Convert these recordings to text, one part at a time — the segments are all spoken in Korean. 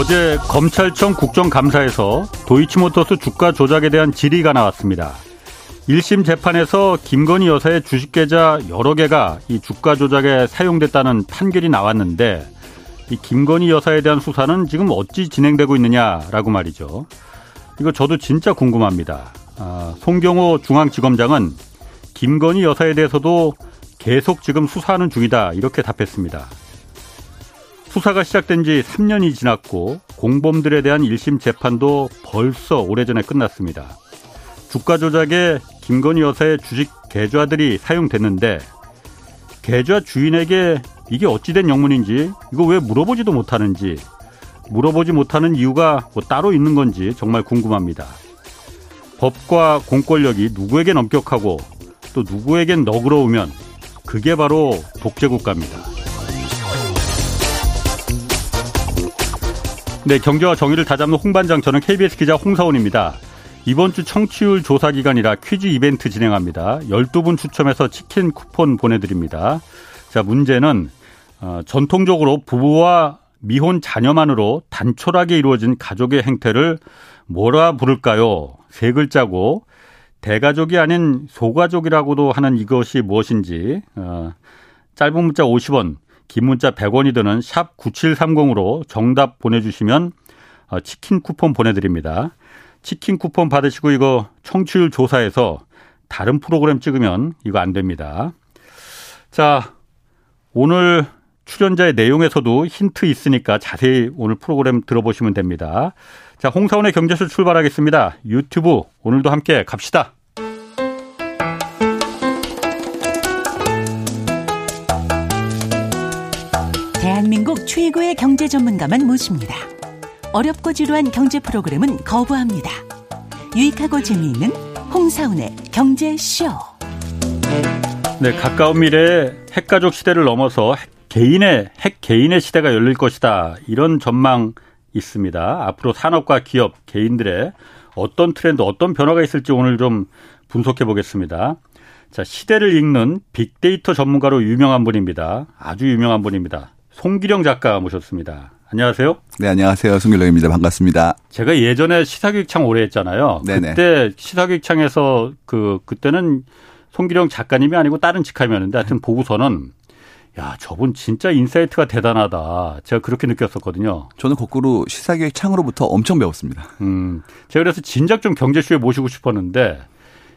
어제 검찰청 국정감사에서 도이치모터스 주가 조작에 대한 질의가 나왔습니다. 1심 재판에서 김건희 여사의 주식 계좌 여러 개가 이 주가 조작에 사용됐다는 판결이 나왔는데 이 김건희 여사에 대한 수사는 지금 어찌 진행되고 있느냐라고 말이죠. 이거 저도 진짜 궁금합니다. 아, 송경호 중앙지검장은 김건희 여사에 대해서도 계속 지금 수사하는 중이다 이렇게 답했습니다. 수사가 시작된 지 3년이 지났고 공범들에 대한 1심 재판도 벌써 오래전에 끝났습니다. 주가 조작에 김건희 여사의 주식 계좌들이 사용됐는데 계좌 주인에게 이게 어찌된 영문인지 이거 왜 물어보지도 못하는지 물어보지 못하는 이유가 뭐 따로 있는 건지 정말 궁금합니다. 법과 공권력이 누구에겐 엄격하고 또 누구에겐 너그러우면 그게 바로 독재국가입니다. 네, 경제와 정의를 다잡는 홍반장 저는 KBS 기자 홍사원입니다. 이번 주 청취율 조사 기간이라 퀴즈 이벤트 진행합니다. 12분 추첨해서 치킨 쿠폰 보내드립니다. 자, 문제는 어, 전통적으로 부부와 미혼 자녀만으로 단촐하게 이루어진 가족의 행태를 뭐라 부를까요? 세 글자고 대가족이 아닌 소가족이라고도 하는 이것이 무엇인지 어, 짧은 문자 50원, 긴 문자 100원이 드는 샵 9730으로 정답 보내주시면 어, 치킨 쿠폰 보내드립니다. 치킨 쿠폰 받으시고 이거 청취율 조사에서 다른 프로그램 찍으면 이거 안 됩니다. 자, 오늘 출연자의 내용에서도 힌트 있으니까 자세히 오늘 프로그램 들어보시면 됩니다. 자, 홍사원의 경제쇼 출발하겠습니다. 유튜브 오늘도 함께 갑시다. 최고의 경제 전문가만 모십니다. 어렵고 지루한 경제 프로그램은 거부합니다. 유익하고 재미있는 홍사운의 경제쇼. 네, 가까운 미래에 핵가족 시대를 넘어서 개인의 핵 개인의 시대가 열릴 것이다. 이런 전망 있습니다. 앞으로 산업과 기업, 개인들의 어떤 트렌드, 어떤 변화가 있을지 오늘 좀 분석해 보겠습니다. 자, 시대를 읽는 빅데이터 전문가로 유명한 분입니다. 아주 유명한 분입니다. 송기령 작가 모셨습니다. 안녕하세요. 네, 안녕하세요. 송기령입니다. 반갑습니다. 제가 예전에 시사교육창 오래 했잖아요. 네네. 그때 시사교육창에서 그 그때는 송기령 작가님이 아니고 다른 직함이었는데 하여튼 보고서는 야, 저분 진짜 insight가 대단하다. 제가 그렇게 느꼈었거든요. 저는 거꾸로 시사기획 창으로부터 엄청 배웠습니다. 음. 제가 그래서 진작 좀 경제쇼에 모시고 싶었는데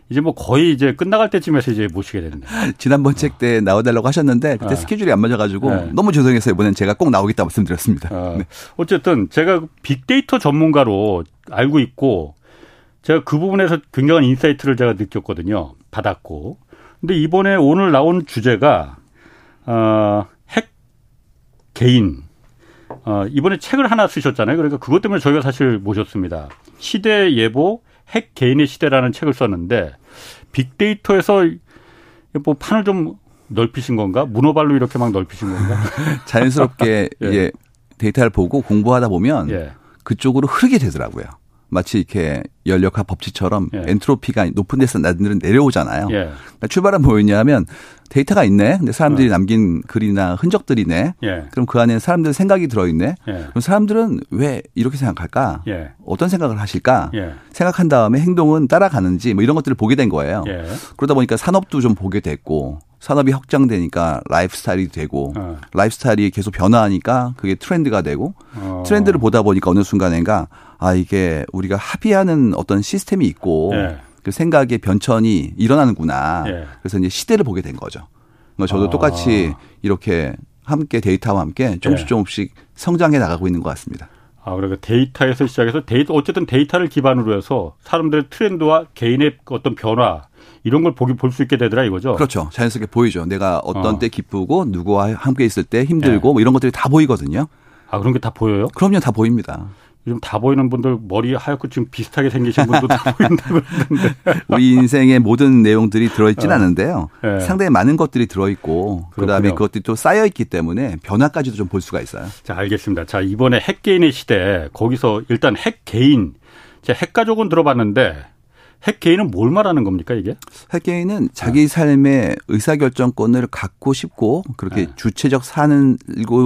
이제 뭐 거의 이제 끝나갈 때쯤에서 이제 모시게 되는데. 지난번 어. 책때 나와달라고 하셨는데 그때 네. 스케줄이 안 맞아가지고 네. 너무 죄송해서 이번엔 제가 꼭 나오겠다 말씀드렸습니다. 어. 네. 어쨌든 제가 빅데이터 전문가로 알고 있고 제가 그 부분에서 굉장한 insight를 제가 느꼈거든요. 받았고. 근데 이번에 오늘 나온 주제가 어, 핵 개인 어, 이번에 책을 하나 쓰셨잖아요. 그러니까 그것 때문에 저희가 사실 모셨습니다. 시대 예보 핵 개인의 시대라는 책을 썼는데 빅데이터에서 뭐 판을 좀 넓히신 건가? 문어발로 이렇게 막 넓히신 건가? 자연스럽게 예. 예. 데이터를 보고 공부하다 보면 예. 그쪽으로 흐르게 되더라고요. 마치 이렇게 연력학 법칙처럼 예. 엔트로피가 높은 데서 내려오잖아요. 예. 그러니까 출발은 뭐였냐면 데이터가 있네. 근데 사람들이 어. 남긴 글이나 흔적들이네. 예. 그럼 그 안에 사람들 생각이 들어있네. 예. 그럼 사람들은 왜 이렇게 생각할까? 예. 어떤 생각을 하실까? 예. 생각한 다음에 행동은 따라가는지 뭐 이런 것들을 보게 된 거예요. 예. 그러다 보니까 산업도 좀 보게 됐고 산업이 확장되니까 라이프 스타일이 되고 어. 라이프 스타일이 계속 변화하니까 그게 트렌드가 되고 어. 트렌드를 보다 보니까 어느 순간인가 아 이게 우리가 합의하는 어떤 시스템이 있고 예. 그 생각의 변천이 일어나는구나. 예. 그래서 이제 시대를 보게 된 거죠. 그러니까 저도 아. 똑같이 이렇게 함께 데이터와 함께 조금씩 예. 조금씩 성장해 나가고 있는 것 같습니다. 아, 그러니까 데이터에서 시작해서 데이터, 어쨌든 데이터를 기반으로 해서 사람들의 트렌드와 개인의 어떤 변화, 이런 걸 보기 볼 수 있게 되더라 이거죠. 그렇죠. 자연스럽게 보이죠. 내가 어떤 어. 때 기쁘고 누구와 함께 있을 때 힘들고 네. 뭐 이런 것들이 다 보이거든요. 아 그런 게 다 보여요? 그럼요, 다 보입니다. 요즘 다 보이는 분들 머리 하얗고 지금 비슷하게 생기신 분도 다 보인다고 그러는데. 우리 인생의 모든 내용들이 들어있진 어. 않은데요. 네. 상당히 많은 것들이 들어있고 그다음에 그것들이 또 쌓여있기 때문에 변화까지도 좀 볼 수가 있어요. 자, 알겠습니다. 자, 이번에 핵개인의 시대 거기서 일단 핵개인, 제 핵가족은 들어봤는데 핵개인은 뭘 말하는 겁니까 이게? 핵개인은 자기 네. 삶의 의사결정권을 갖고 싶고 그렇게 네. 주체적 사는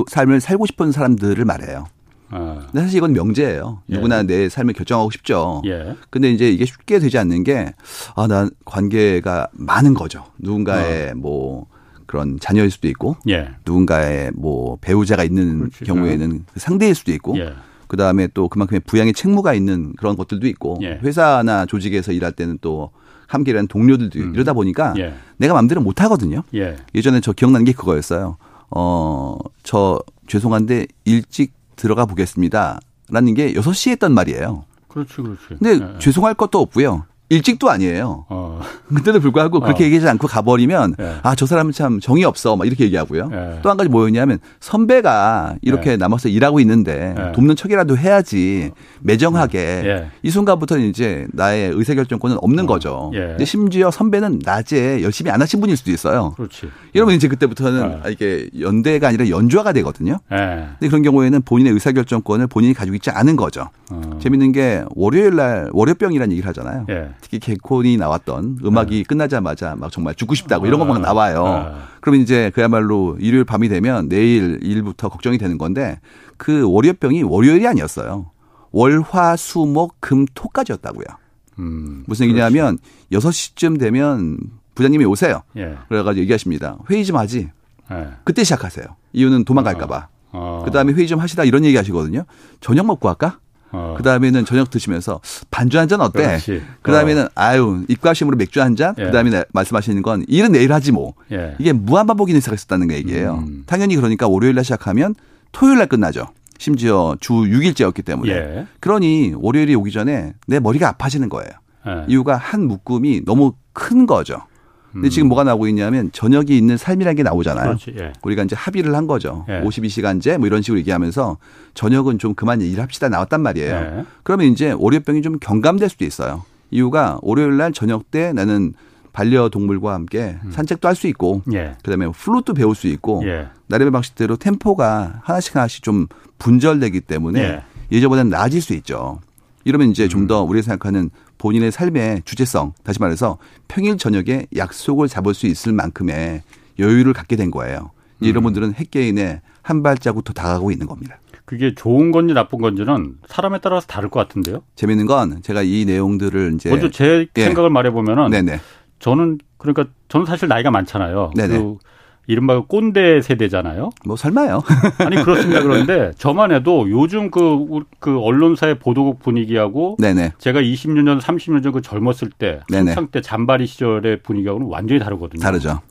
삶을 살고 싶은 사람들을 말해요. 아. 사실 이건 명제예요. 예. 누구나 내 삶을 결정하고 싶죠. 예. 근데 이제 이게 쉽게 되지 않는 게, 아, 난 관계가 많은 거죠. 누군가의 어. 뭐, 그런 자녀일 수도 있고, 예. 누군가의 뭐 배우자가 있는 그렇지. 경우에는 그 상대일 수도 있고, 예. 그 다음에 또 그만큼의 부양의 책무가 있는 그런 것들도 있고, 예. 회사나 조직에서 일할 때는 또 함께 일하는 동료들도 음. 이러다 보니까 예. 내가 마음대로 못 하거든요. 예. 예전에 저 기억나는 게 그거였어요. 어, 저 죄송한데 일찍 들어가 보겠습니다. 라는 게 6시에 했던 말이에요. 그렇지, 그렇지. 근데 네. 죄송할 것도 없고요. 일찍도 아니에요. 어. 근데도 불구하고 그렇게 어. 얘기하지 않고 가버리면 예. 아저 사람은 참 정이 없어 막 이렇게 얘기하고요. 예. 또한 가지 뭐였냐면 선배가 이렇게 예. 남아서 일하고 있는데 예. 돕는 척이라도 해야지 매정하게 예. 이 순간부터는 이제 나의 의사결정권은 없는 어. 거죠. 예. 근데 심지어 선배는 낮에 열심히 안 하신 분일 수도 있어요. 그렇지. 이러면 이제 그때부터는 아, 이게 연대가 아니라 연좌가 되거든요. 근데 그런 경우에는 본인의 의사결정권을 본인이 가지고 있지 않은 거죠. 어. 재밌는 게 월요일 날 월요병이라는 얘기를 하잖아요. 특히 개콘이 나왔던 음악이 네. 끝나자마자 막 정말 죽고 싶다고 이런 것만 아. 나와요. 아. 그러면 이제 그야말로 일요일 밤이 되면 내일 일부터 걱정이 되는 건데 그 월요병이 월요일이 아니었어요. 월, 화, 수, 목, 금, 토까지였다고요. 음, 무슨 얘기냐면 그렇지. 6시쯤 되면 부장님이 오세요. 예. 그래가지고 얘기하십니다. 회의 좀 하지. 예. 그때 시작하세요. 이유는 도망갈까봐. 어. 어. 그 다음에 회의 좀 하시다 이런 얘기 하시거든요. 저녁 먹고 할까? 어. 그 다음에는 저녁 드시면서 반주 한 잔 어때? 그 다음에는 어. 아유 입가심으로 맥주 한 잔. 예. 그 다음에 말씀하시는 건 일은 내일 하지 뭐. 예. 이게 무한 반복이 시작을 했었다는 얘기예요. 음. 당연히 그러니까 월요일 날 시작하면 토요일 날 끝나죠. 심지어 주 6일째였기 때문에. 예. 그러니 월요일이 오기 전에 내 머리가 아파지는 거예요. 예. 이유가 한 묶음이 너무 큰 거죠. 근데 지금 음. 뭐가 나오고 있냐면 저녁이 있는 삶이라는 게 나오잖아요. 그렇지, 예. 우리가 이제 합의를 한 거죠. 예. 52시간제 뭐 이런 식으로 얘기하면서 저녁은 좀 그만 일합시다 나왔단 말이에요. 예. 그러면 이제 월요병이 좀 경감될 수도 있어요. 이유가 월요일 날 저녁 때 나는 반려동물과 함께 음. 산책도 할 수 있고 예. 그다음에 플루트 배울 수 있고 예. 나름의 방식대로 템포가 하나씩 하나씩 좀 분절되기 때문에 예. 예전보다는 나아질 수 있죠. 이러면 이제 음. 좀더 우리가 생각하는 본인의 삶의 주체성, 다시 말해서 평일 저녁에 약속을 잡을 수 있을 만큼의 여유를 갖게 된 거예요. 이런 음. 분들은 핵개인에 한 발자국 더 다가가고 있는 겁니다. 그게 좋은 건지 나쁜 건지는 사람에 따라서 다를 것 같은데요. 재밌는 건 제가 이 내용들을 이제 먼저 제 예. 생각을 말해 보면은. 저는 그러니까 저는 사실 나이가 많잖아요. 네네. 그 이른바 꼰대 세대잖아요. 뭐 설마요? 아니 그렇습니다. 그런데 저만 해도 요즘 그, 그 언론사의 보도국 분위기하고 네네. 제가 20년 전, 30년 전 그 젊었을 때 한창 때 잔바리 시절의 분위기하고는 완전히 다르거든요. 다르죠.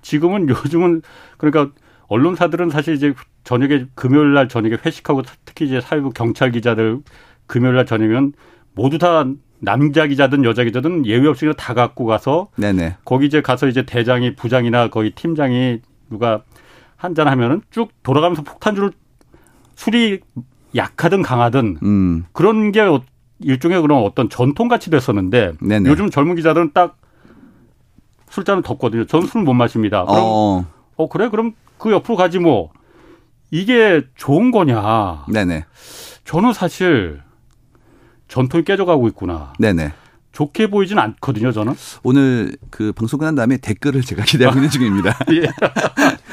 지금은 요즘은 그러니까 언론사들은 사실 이제 저녁에 금요일 날 저녁에 회식하고 특히 이제 사회부 경찰 기자들 금요일 날 저녁이면 모두 다 남자 기자든 여자 기자든 예외 없이 다 갖고 가서 네네. 거기 이제 가서 이제 대장이 부장이나 거기 팀장이 누가 한잔 하면은 쭉 돌아가면서 폭탄주를 술이 약하든 강하든 음. 그런 게 일종의 그런 어떤 전통같이 됐었는데 네네. 요즘 젊은 기자들은 딱 술잔을 덮거든요. 저는 술못 마십니다. 그럼 어. 어 그래 그럼 그 옆으로 가지 뭐 이게 좋은 거냐? 네네. 저는 사실 전통이 깨져가고 있구나. 네네. 좋게 보이진 않거든요, 저는. 오늘 그 방송 끝난 다음에 댓글을 제가 기대하고 있는 중입니다. 예.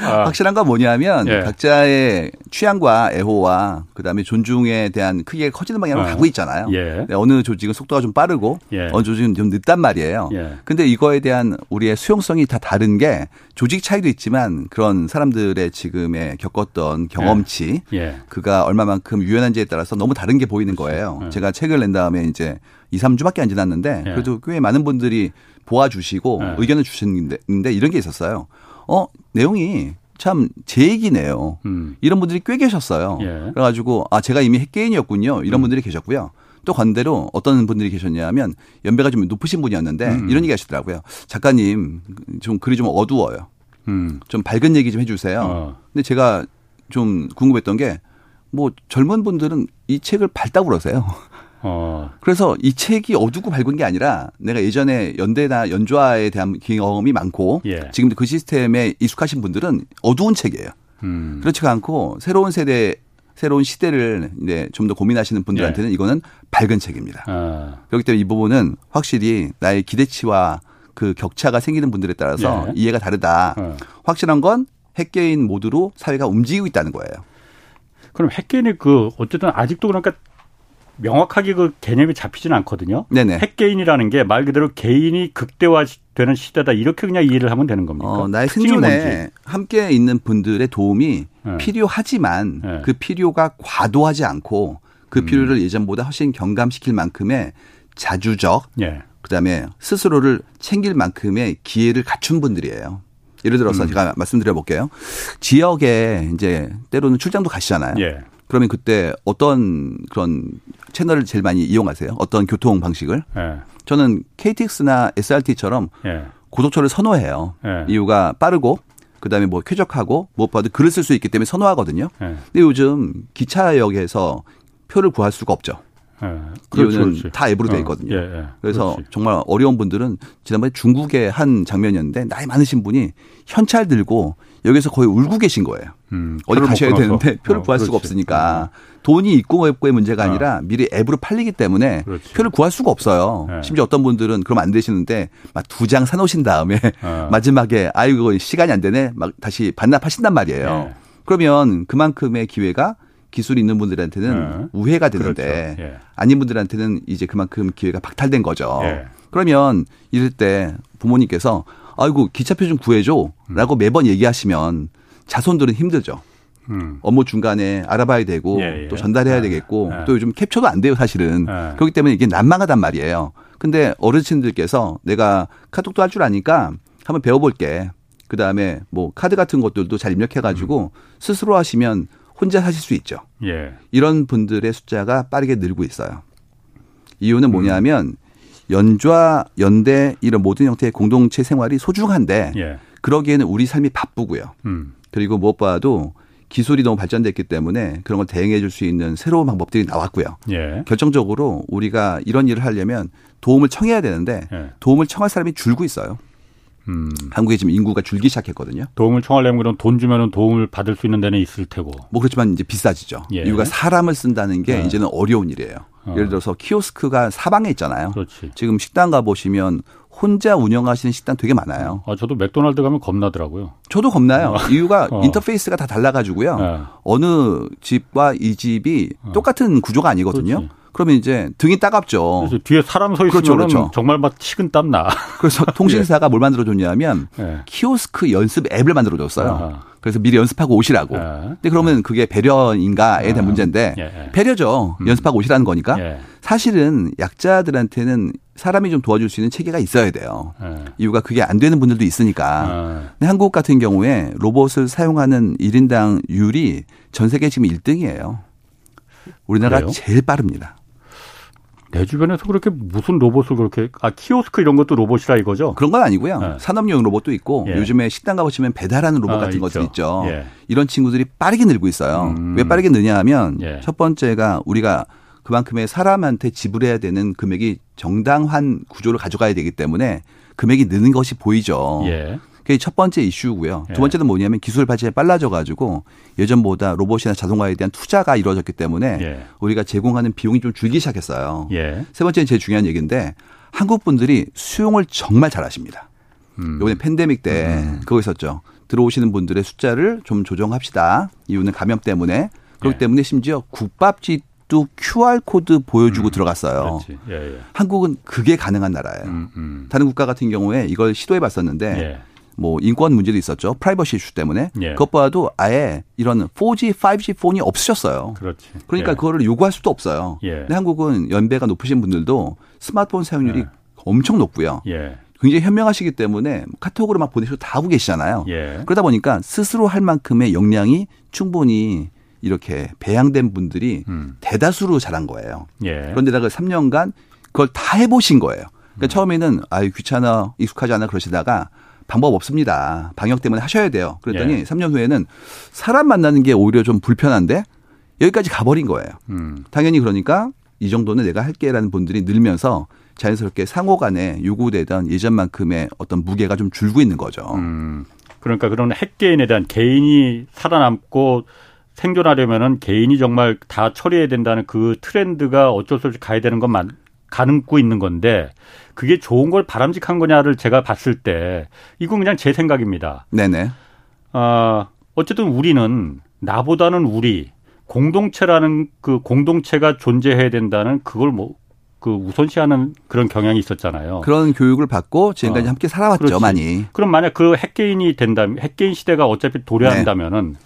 아. 확실한 건 뭐냐면 예. 각자의 취향과 애호와 그다음에 존중에 대한 크게 커지는 방향으로 어. 가고 있잖아요. 예. 네, 어느 조직은 속도가 좀 빠르고 예. 어느 조직은 좀 늦단 말이에요. 예. 근데 이거에 대한 우리의 수용성이 다 다른 게 조직 차이도 있지만 그런 사람들의 지금의 겪었던 경험치 예. 예. 그가 얼마만큼 유연한지에 따라서 너무 다른 게 보이는 거예요. 예. 제가 책을 낸 다음에 이제 2, 3주밖에 안 지났는데 그래도 꽤 많은 분들이 도와주시고 의견을 주셨는데 이런 게 있었어요. 어, 내용이 참 제 얘기네요. 음. 이런 분들이 꽤 계셨어요. 예. 그래가지고 아 제가 이미 핵개인이었군요. 이런 음. 분들이 계셨고요. 또 반대로 어떤 분들이 계셨냐면 연배가 좀 높으신 분이었는데 음. 이런 얘기 하시더라고요. 작가님 좀 글이 좀 어두워요. 음. 좀 밝은 얘기 좀 해주세요. 어. 근데 제가 좀 궁금했던 게 뭐 젊은 분들은 이 책을 밝다고 그러세요. 어. 그래서 이 책이 어두고 밝은 게 아니라 내가 예전에 연대나 연좌에 대한 경험이 많고 예. 지금도 그 시스템에 익숙하신 분들은 어두운 책이에요. 음. 그렇지가 않고 새로운 세대 새로운 시대를 이제 좀 더 고민하시는 분들한테는 예. 이거는 밝은 책입니다. 아. 그렇기 때문에 이 부분은 확실히 나의 기대치와 그 격차가 생기는 분들에 따라서 예. 이해가 다르다. 어. 확실한 건 핵개인 모드로 사회가 움직이고 있다는 거예요. 그럼 핵개인이 그 어쨌든 아직도 그러니까 명확하게 그 개념이 잡히지는 않거든요. 네네. 핵개인이라는 게 말 그대로 개인이 극대화되는 시대다 이렇게 그냥 이해를 하면 되는 겁니까? 어, 나의 생존에 함께 있는 분들의 도움이 네. 필요하지만 네. 그 필요가 과도하지 않고 그 음. 필요를 음. 예전보다 훨씬 경감시킬 만큼의 자주적 네. 그다음에 스스로를 챙길 만큼의 기회를 갖춘 분들이에요. 예를 들어서 음. 제가 말씀드려 볼게요. 지역에 이제 때로는 출장도 가시잖아요. 예. 그러면 그때 어떤 그런 채널을 제일 많이 이용하세요? 어떤 교통 방식을? 예. 저는 KTX나 SRT처럼 예. 고속철을 선호해요. 예. 이유가 빠르고 그다음에 뭐 쾌적하고 무엇보다 글을 쓸 수 있기 때문에 선호하거든요. 예. 근데 요즘 기차역에서 표를 구할 수가 없죠. 예. 그렇지, 이유는 그렇지. 다 앱으로 돼 어. 있거든요. 예, 예. 그래서 그렇지. 정말 어려운 분들은 지난번에 중국의 한 장면이었는데 나이 많으신 분이 현찰 들고 여기서 거의 울고 계신 거예요. 음, 어디 가셔야 되는데 표를 어, 구할 그렇지. 수가 없으니까 어. 돈이 있고 없고의 문제가 어. 아니라 어. 미리 앱으로 팔리기 때문에 그렇지. 표를 구할 수가 없어요. 네. 심지어 어떤 분들은 그럼 안 되시는데 막 두 장 사놓으신 다음에 어. 마지막에 아이고 시간이 안 되네 막 다시 반납하신단 말이에요. 네. 그러면 그만큼의 기회가 기술이 있는 분들한테는 네. 우회가 되는데 그렇죠. 예. 아닌 분들한테는 이제 그만큼 기회가 박탈된 거죠. 예. 그러면 이럴 때 부모님께서 아이고 기차표 좀 구해줘라고 음. 매번 얘기하시면 자손들은 힘들죠. 음. 업무 중간에 알아봐야 되고 예, 예. 또 전달해야 예. 되겠고 예. 또 요즘 캡처도 안 돼요 사실은 예. 그렇기 때문에 이게 난망하단 말이에요. 근데 어르신들께서 내가 카톡도 할 줄 아니까 한번 배워볼게. 그 다음에 뭐 카드 같은 것들도 잘 입력해가지고 음. 스스로 하시면 혼자 하실 수 있죠. 예. 이런 분들의 숫자가 빠르게 늘고 있어요. 이유는 뭐냐면 음. 연좌, 연대 이런 모든 형태의 공동체 생활이 소중한데 예. 그러기에는 우리 삶이 바쁘고요. 음. 그리고 무엇보다도 기술이 너무 발전됐기 때문에 그런 걸 대응해 줄 수 있는 새로운 방법들이 나왔고요. 예. 결정적으로 우리가 이런 일을 하려면 도움을 청해야 되는데 예. 도움을 청할 사람이 줄고 있어요. 음. 한국에 지금 인구가 줄기 시작했거든요. 도움을 청하려면 그럼 돈 주면은 도움을 받을 수 있는 데는 있을 테고. 뭐 그렇지만 이제 비싸지죠. 예. 이유가 사람을 쓴다는 게 예. 이제는 어려운 일이에요. 어. 예를 들어서 키오스크가 사방에 있잖아요. 그렇지. 지금 식당 가 보시면 혼자 운영하시는 식당 되게 많아요. 아, 저도 맥도날드 가면 겁나더라고요. 저도 겁나요. 어. 이유가 어. 인터페이스가 다 달라가지고요. 네. 어느 집과 이 집이 어. 똑같은 구조가 아니거든요. 그렇지. 그러면 이제 등이 따갑죠. 그래서 뒤에 사람 서 있으면 그렇죠, 그렇죠. 정말 막 식은 땀 나. 그래서 통신사가 예. 뭘 만들어 줬냐면 예. 키오스크 연습 앱을 만들어 줬어요. 아하. 그래서 미리 연습하고 오시라고. 예. 근데 그러면 그게 배려인가에 대한 문제인데 예, 예. 배려죠. 음. 연습하고 오시라는 거니까. 예. 사실은 약자들한테는 사람이 좀 도와줄 수 있는 체계가 있어야 돼요. 이유가 그게 안 되는 분들도 있으니까. 아. 근데 한국 같은 경우에 로봇을 사용하는 1인당률이 전 세계 지금 1등이에요. 우리나라 가 제일 빠릅니다. 내 주변에서 그렇게 무슨 로봇을 그렇게 아 키오스크 이런 것도 로봇이라 이거죠? 그런 건 아니고요. 네. 산업용 로봇도 있고 예. 요즘에 식당 가보시면 배달하는 로봇 아, 같은 있죠. 것들 있죠. 예. 이런 친구들이 빠르게 늘고 있어요. 음. 왜 빠르게 느냐 하면 예. 첫 번째가 우리가 그만큼의 사람한테 지불해야 되는 금액이 정당한 구조를 가져가야 되기 때문에 금액이 느는 것이 보이죠. 예. 그게 첫 번째 이슈고요. 두 예. 번째는 뭐냐면 기술 발전이 빨라져 가지고 예전보다 로봇이나 자동화에 대한 투자가 이루어졌기 때문에 예. 우리가 제공하는 비용이 좀 줄기 시작했어요. 예. 세 번째는 제일 중요한 얘기인데 한국 분들이 수용을 정말 잘하십니다. 음. 이번에 팬데믹 때 음. 그거 있었죠. 들어오시는 분들의 숫자를 좀 조정합시다. 이유는 감염 때문에 그렇기 예. 때문에 심지어 국밥집 도 QR 코드 보여주고 음, 들어갔어요. 예, 예. 한국은 그게 가능한 나라예요. 음, 음. 다른 국가 같은 경우에 이걸 시도해 봤었는데 예. 뭐 인권 문제도 있었죠. 프라이버시 이슈 때문에. 예. 그것보다도 아예 이런 4G, 5G 폰이 없으셨어요. 그렇지. 그러니까 예. 그거를 요구할 수도 없어요. 예. 근데 한국은 연배가 높으신 분들도 스마트폰 사용률이 예. 엄청 높고요. 예. 굉장히 현명하시기 때문에 카톡으로 막 보내셔도 다 하고 계시잖아요. 예. 그러다 보니까 스스로 할 만큼의 역량이 충분히 이렇게 배양된 분들이 음. 대다수로 자란 거예요. 그런데다가 3년간 그걸 다 해보신 거예요. 그러니까 음. 처음에는 아유 귀찮아 익숙하지 않아 그러시다가 방법 없습니다. 방역 때문에 하셔야 돼요. 그랬더니 예. 3년 후에는 사람 만나는 게 오히려 좀 불편한데 여기까지 가버린 거예요. 음. 당연히 그러니까 이 정도는 내가 할게라는 분들이 늘면서 자연스럽게 상호 간에 요구되던 예전만큼의 어떤 무게가 좀 줄고 있는 거죠. 음. 그러니까 그런 핵개인에 대한 개인이 살아남고 생존하려면은 개인이 정말 다 처리해야 된다는 그 트렌드가 어쩔 수 없이 가야 되는 것만 가는고 있는 건데 그게 좋은 걸 바람직한 거냐를 제가 봤을 때 이건 그냥 제 생각입니다. 네네. 어, 어쨌든 우리는 나보다는 우리 공동체라는 그 공동체가 존재해야 된다는 그걸 뭐 그 우선시하는 그런 경향이 있었잖아요. 그런 교육을 받고 지금까지 어. 함께 살아왔죠, 그렇지. 많이. 그럼 만약 그 핵개인이 된다면 핵개인 시대가 어차피 도래한다면은 네.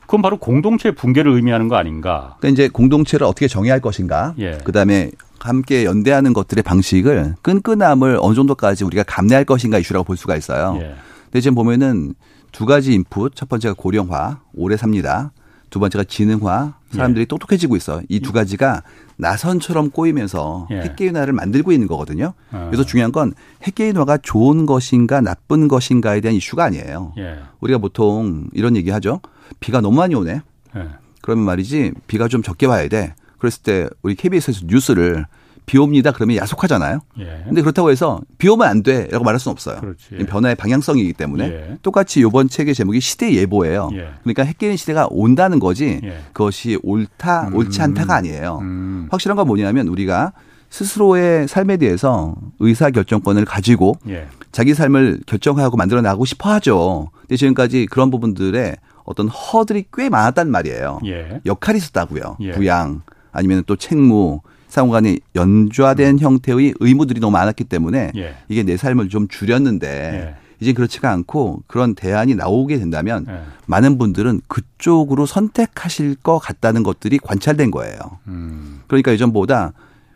그건 바로 공동체 붕괴를 의미하는 거 아닌가? 그러니까 이제 공동체를 어떻게 정의할 것인가? 예. 그다음에 함께 연대하는 것들의 방식을 끈끈함을 어느 정도까지 우리가 감내할 것인가 이슈라고 볼 수가 있어요. 예. 근데 지금 보면은 두 가지 인풋, 첫 번째가 고령화, 오래 삽니다. 두 번째가 지능화, 사람들이 예. 똑똑해지고 있어. 이 두 가지가 나선처럼 꼬이면서 예. 핵개인화를 만들고 있는 거거든요. 어. 그래서 중요한 건 핵개인화가 좋은 것인가 나쁜 것인가에 대한 이슈가 아니에요. 예. 우리가 보통 이런 얘기 하죠. 비가 너무 많이 오네. 예. 그러면 말이지 비가 좀 적게 와야 돼. 그랬을 때 우리 KBS에서 뉴스를 비 옵니다. 그러면 야속하잖아요. 예. 근데 그렇다고 해서 비 오면 안 돼라고 말할 수는 없어요. 그렇지. 변화의 방향성이기 때문에 예. 똑같이 이번 책의 제목이 시대 예보예요. 예. 그러니까 핵개인 시대가 온다는 거지 예. 그것이 옳다 음. 옳지 않다가 아니에요. 음. 확실한 건 뭐냐면 우리가 스스로의 삶에 대해서 의사 결정권을 가지고 예. 자기 삶을 결정하고 만들어 나가고 싶어 하죠. 근데 지금까지 그런 부분들에 어떤 허들이 꽤 많았단 말이에요. 예. 역할이 있었다고요. 부양 아니면 또 책무 상호간에 연좌된 음. 형태의 의무들이 너무 많았기 때문에 예. 이게 내 삶을 좀 줄였는데 예. 이제 그렇지가 않고 그런 대안이 나오게 된다면 예. 많은 분들은 그쪽으로 선택하실 것 같다는 것들이 관찰된 거예요. 음. 그러니까 예전보다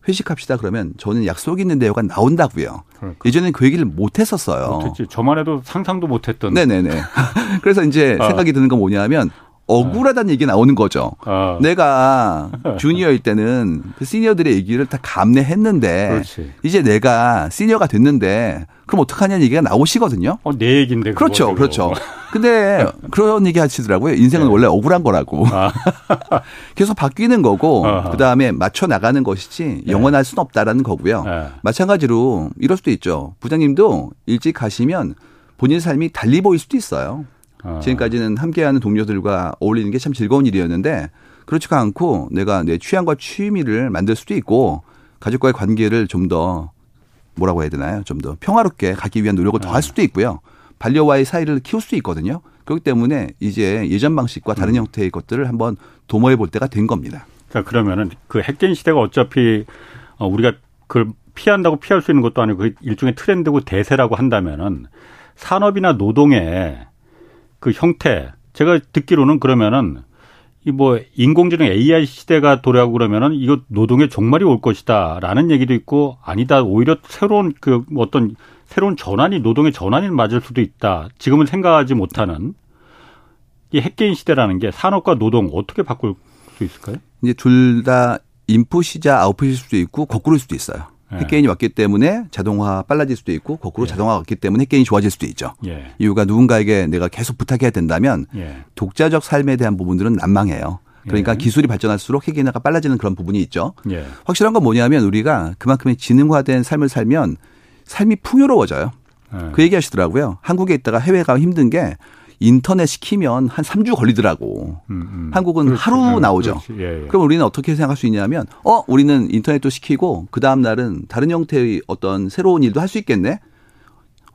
회식합시다 그러면 저는 약속 있는데요가 나온다고요. 그러니까. 예전엔 그 얘기를 못 했었어요. 못했지. 저만 해도 상상도 못 했던. 네네네. 그래서 이제 아. 생각이 드는 건 뭐냐면 억울하다는 얘기 나오는 거죠. 어. 내가 주니어일 때는 그 시니어들의 얘기를 다 감내했는데 그렇지. 이제 내가 시니어가 됐는데 그럼 어떡하냐는 얘기가 나오시거든요. 어, 내 얘기인데. 그렇죠. 그렇죠. 근데 그런 얘기 하시더라고요. 인생은 네. 원래 억울한 거라고. 아. 계속 바뀌는 거고 그 다음에 맞춰 나가는 것이지 네. 영원할 수는 없다라는 거고요. 네. 마찬가지로 이럴 수도 있죠. 부장님도 일찍 가시면 본인 삶이 달리 보일 수도 있어요. 어. 지금까지는 함께하는 동료들과 어울리는 게 참 즐거운 일이었는데 그렇지가 않고 내가 내 취향과 취미를 만들 수도 있고 가족과의 관계를 좀 더 뭐라고 해야 되나요? 좀 더 평화롭게 가기 위한 노력을 더할 네. 수도 있고요. 반려와의 사이를 키울 수도 있거든요. 그렇기 때문에 이제 예전 방식과 다른 음. 형태의 것들을 한번 도모해 볼 때가 된 겁니다. 자, 그러면은 그 핵gen 시대가 어차피 어, 우리가 그걸 피한다고 피할 수 있는 것도 아니고 그 일종의 트렌드고 대세라고 한다면은 산업이나 노동에 그 형태 제가 듣기로는 그러면은 이 뭐 인공지능 AI 시대가 도래하고 그러면은 이거 노동의 종말이 올 것이다라는 얘기도 있고 아니다 오히려 새로운 그 어떤 새로운 전환이 노동의 전환이 맞을 수도 있다. 지금은 생각하지 못하는 이 핵개인 시대라는 게 산업과 노동 어떻게 바꿀 수 있을까요? 이제 둘 다 인풋이자 아웃풋일 수도 있고 거꾸로일 수도 있어요. 예. 핵개인이 왔기 때문에 자동화 빨라질 수도 있고 거꾸로 예. 자동화가 왔기 때문에 핵개인이 좋아질 수도 있죠. 예. 이유가 누군가에게 내가 계속 부탁해야 된다면 예. 독자적 삶에 대한 부분들은 난망해요. 그러니까 예. 기술이 발전할수록 핵개인화가 빨라지는 그런 부분이 있죠. 예. 확실한 건 뭐냐면 우리가 그만큼의 지능화된 삶을 살면 삶이 풍요로워져요. 그 얘기 하시더라고요. 한국에 있다가 해외 가면 힘든 게 인터넷 시키면 한 3주 걸리더라고. 음, 음. 한국은 그렇지. 하루 음, 나오죠. 예, 예. 그럼 우리는 어떻게 생각할 수 있냐면 어, 우리는 인터넷도 시키고 그 다음 날은 다른 형태의 어떤 새로운 일도 할 수 있겠네.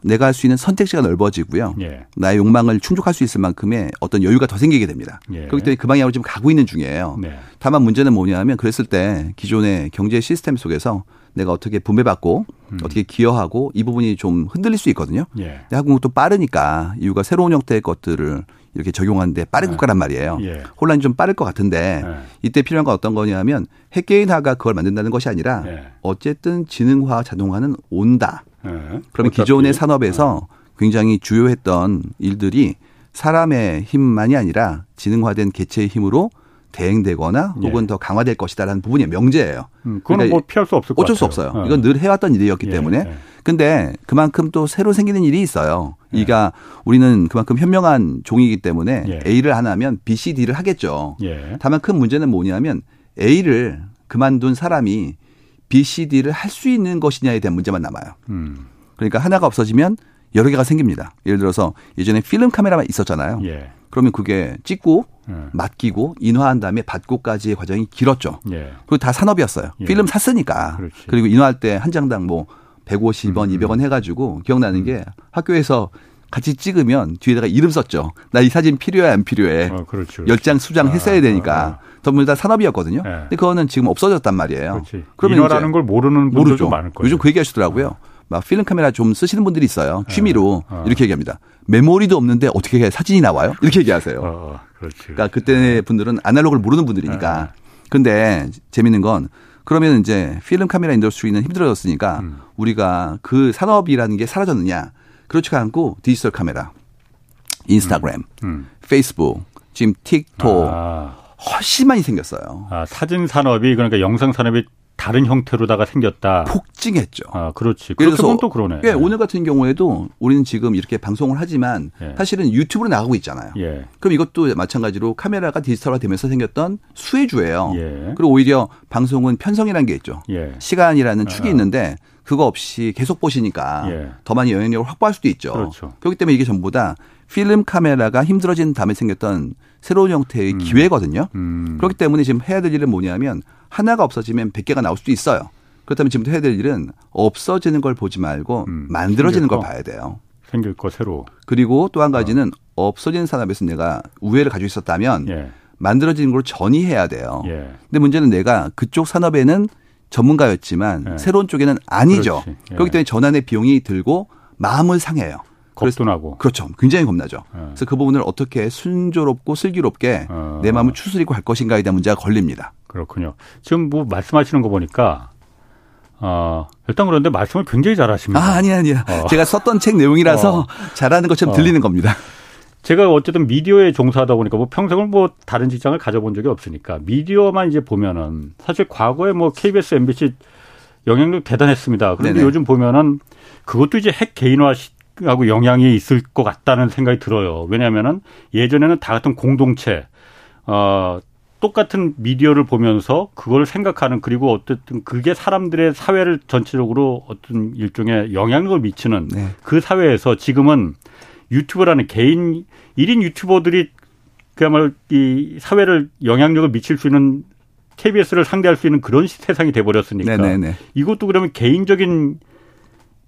내가 할 수 있는 선택지가 넓어지고요. 예. 나의 욕망을 충족할 수 있을 만큼의 어떤 여유가 더 생기게 됩니다. 예. 그렇기 때문에 그 방향으로 지금 가고 있는 중이에요. 네. 다만 문제는 뭐냐면 그랬을 때 기존의 경제 시스템 속에서 내가 어떻게 분배받고 음. 어떻게 기여하고 이 부분이 좀 흔들릴 수 있거든요. 예. 한국은 또 빠르니까 이유가 새로운 형태의 것들을 이렇게 적용하는데 빠른 네. 국가란 말이에요. 예. 혼란이 좀 빠를 것 같은데 예. 이때 필요한 건 어떤 거냐면 핵개인화가 그걸 만든다는 것이 아니라 예. 어쨌든 지능화 자동화는 온다. 예. 그러면 기존의 산업에서 예. 굉장히 주요했던 일들이 사람의 힘만이 아니라 지능화된 개체의 힘으로 대행되거나 혹은 예. 더 강화될 것이다라는 부분이 명제예요. 음, 그건 그러니까 뭐 피할 수 없을 것 어쩔 수 없어요. 어. 이건 늘 해왔던 일이었기 예. 때문에. 예. 근데 그만큼 또 새로 생기는 일이 있어요. 예. 이가 우리는 그만큼 현명한 종이기 때문에 예. A를 하나 하면 B, C, D를 하겠죠. 예. 다만 큰 문제는 뭐냐면 A를 그만둔 사람이 B, C, D를 할 수 있는 것이냐에 대한 문제만 남아요. 음. 그러니까 하나가 없어지면 여러 개가 생깁니다. 예를 들어서 예전에 필름 카메라만 있었잖아요. 예. 그러면 그게 찍고 예. 맡기고 인화한 다음에 받고까지의 과정이 길었죠. 예. 그리고 다 산업이었어요. 예. 필름 샀으니까. 그렇지. 그리고 인화할 때 한 장당 뭐 150원, 음. 200원 해가지고 기억나는 음. 게 학교에서 같이 찍으면 뒤에다가 이름 썼죠. 나 이 사진 필요해 안 필요해. 어, 그렇죠, 그렇죠. 10장 수장 했어야 되니까. 아, 아. 전부 다 산업이었거든요. 네. 근데 그거는 지금 없어졌단 말이에요. 그렇지. 그러면 인어라는 걸 모르는 분들도 모르죠. 많을 거예요. 요즘 그 얘기하시더라고요. 어. 막 필름 카메라 좀 쓰시는 분들이 있어요. 취미로 어. 이렇게 얘기합니다. 메모리도 없는데 어떻게 사진이 나와요? 이렇게 얘기하세요. 어, 그렇지. 그러니까 그때 분들은 아날로그를 모르는 분들이니까. 근데 재밌는 건 그러면 이제 필름 카메라 industry는 힘들어졌으니까 음. 우리가 그 산업이라는 게 사라졌느냐? 그렇지가 않고 디지털 카메라, 인스타그램, 음. 음. 페이스북, 지금 틱톡 아. 훨씬 많이 생겼어요. 아, 사진 산업이 그러니까 영상 산업이 다른 형태로다가 생겼다. 폭증했죠. 아, 그렇지. 그래서 또 그러네. 예, 오늘 같은 경우에도 우리는 지금 이렇게 방송을 하지만 예. 사실은 유튜브로 나가고 있잖아요. 예. 그럼 이것도 마찬가지로 카메라가 디지털화 되면서 생겼던 수혜주예요. 예. 그리고 오히려 방송은 편성이라는 게 있죠. 예. 시간이라는 축이 아. 있는데 그거 없이 계속 보시니까 예. 더 많이 영향력을 확보할 수도 있죠. 그렇죠. 그렇기 때문에 이게 전부 다 필름 카메라가 힘들어진 다음에 생겼던 새로운 형태의 음. 기회거든요. 음. 그렇기 때문에 지금 해야 될 일은 뭐냐면 하나가 없어지면 100개가 나올 수도 있어요. 그렇다면 지금부터 해야 될 일은 없어지는 걸 보지 말고 음. 만들어지는 걸 봐야 돼요. 생길 거 새로. 그리고 또 한 가지는 어. 없어지는 산업에서 내가 우회를 가지고 있었다면 예. 만들어지는 걸 전이해야 돼요. 예. 근데 문제는 내가 그쪽 산업에는 전문가였지만 예. 새로운 쪽에는 아니죠. 예. 그렇기 때문에 전환의 비용이 들고 마음을 상해요. 겁도 나고. 그렇죠. 굉장히 겁나죠. 네. 그래서 그 부분을 어떻게 순조롭고 슬기롭게 어. 내 마음을 추스리고 할 것인가에 대한 문제가 걸립니다. 그렇군요. 지금 뭐 말씀하시는 거 보니까 어, 일단 그런데 말씀을 굉장히 잘하십니다. 아, 아니, 아니야. 어. 제가 썼던 책 내용이라서 어. 잘하는 것처럼 어. 들리는 겁니다. 제가 어쨌든 미디어에 종사하다 보니까 뭐 평생을 뭐 다른 직장을 가져본 적이 없으니까 미디어만 이제 보면은 사실 과거에 뭐 KBS, MBC 영향력 대단했습니다. 그런데 네네. 요즘 보면은 그것도 이제 핵 개인화 하고 영향이 있을 것 같다는 생각이 들어요. 왜냐하면은 예전에는 다 같은 공동체, 어, 똑같은 미디어를 보면서 그걸 생각하는 그리고 어쨌든 그게 사람들의 사회를 전체적으로 어떤 일종의 영향력을 미치는 네. 그 사회에서 지금은 유튜버라는 개인 1인 유튜버들이 그야말로 이 사회를 영향력을 미칠 수 있는 KBS를 상대할 수 있는 그런 세상이 돼버렸으니까 네네네. 이것도 그러면 개인적인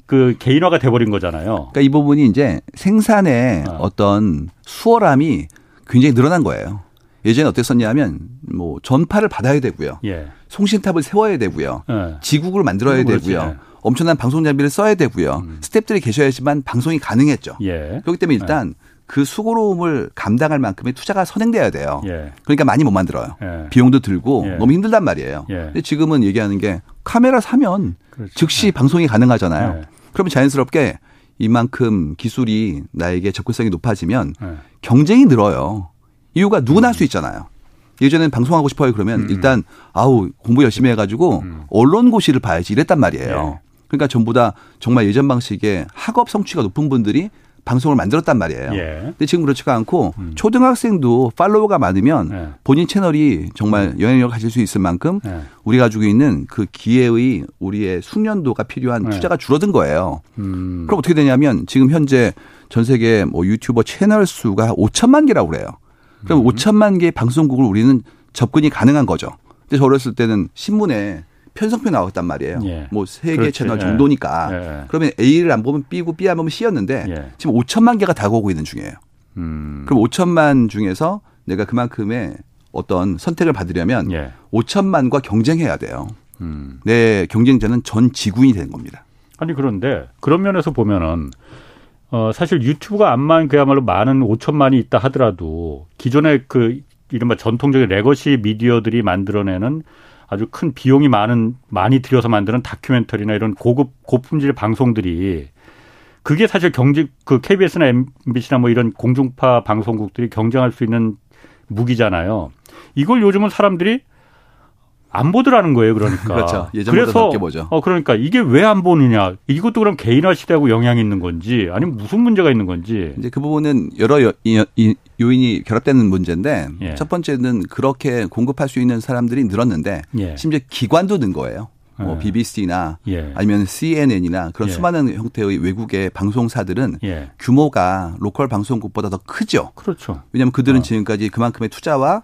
그 개인화가 돼버린 거잖아요. 그러니까 이 부분이 이제 생산의 어. 어떤 수월함이 굉장히 늘어난 거예요. 예전에 어땠었냐면 뭐 전파를 받아야 되고요. 예. 송신탑을 세워야 되고요. 예. 지국을 만들어야 되고요. 예. 엄청난 방송 장비를 써야 되고요. 음. 스탭들이 계셔야지만 방송이 가능했죠. 예. 그렇기 때문에 일단 예. 그 수고로움을 감당할 만큼의 투자가 선행돼야 돼요. 예. 그러니까 많이 못 만들어요. 비용도 들고 너무 힘들단 말이에요. 근데 지금은 얘기하는 게 카메라 사면 그렇죠. 즉시 방송이 가능하잖아요. 그러면 자연스럽게 이만큼 기술이 나에게 접근성이 높아지면 네. 경쟁이 늘어요. 이유가 누구나 할수 있잖아요. 예전에는 방송하고 싶어요 그러면 음. 일단 아우 공부 열심히 해가지고 음. 언론고시를 봐야지 이랬단 말이에요. 네. 그러니까 전부 다 정말 예전 방식의 학업 성취가 높은 분들이 방송을 만들었단 말이에요. 예. 근데 지금 그렇지가 않고 음. 초등학생도 팔로워가 많으면 예. 본인 채널이 정말 음. 영향력을 가질 수 있을 만큼 예. 우리가 가지고 있는 그 기회의 우리의 숙련도가 필요한 예. 투자가 줄어든 거예요. 음. 그럼 어떻게 되냐면 지금 현재 전 세계 뭐 유튜버 채널 수가 5천만 개라고 그래요. 그럼 음. 5천만 개의 방송국을 우리는 접근이 가능한 거죠. 근데 저 어렸을 때는 신문에 편성표 나왔단 말이에요. 예. 뭐세 개 채널 예. 정도니까. 예. 그러면 A를 안 보면 B고 B 안 보면 C였는데 예. 지금 5천만 개가 다가오고 있는 중이에요. 음. 그럼 5천만 중에서 내가 그만큼의 어떤 선택을 받으려면 예. 5천만과 경쟁해야 돼요. 음. 내 경쟁자는 전 지구인이 되는 겁니다. 아니 그런데 그런 면에서 보면은 어 사실 유튜브가 암만 그야말로 많은 5천만이 있다 하더라도 기존의 그 이른바 전통적인 legacy 미디어들이 만들어내는 아주 큰 비용이 많은 많이 들여서 만드는 다큐멘터리나 이런 고급 고품질 방송들이 그게 사실 경제 그 KBS나 MBC나 뭐 이런 공중파 방송국들이 경쟁할 수 있는 무기잖아요. 이걸 요즘은 사람들이 안 보더라는 거예요, 그러니까. 그렇죠. 예전보다 그래 보죠. 어, 그러니까 이게 왜 안 보느냐. 이것도 그럼 개인화 시대하고 영향이 있는 건지 아니면 무슨 문제가 있는 건지. 이제 그 부분은 여러 여, 이, 요인이 결합되는 문제인데 예. 첫 번째는 그렇게 공급할 수 있는 사람들이 늘었는데 예. 심지어 기관도 는 거예요. 뭐 예. BBC나 예. 아니면 CNN이나 그런 예. 수많은 형태의 외국의 방송사들은 예. 규모가 로컬 방송국보다 더 크죠. 그렇죠. 왜냐하면 그들은 어. 지금까지 그만큼의 투자와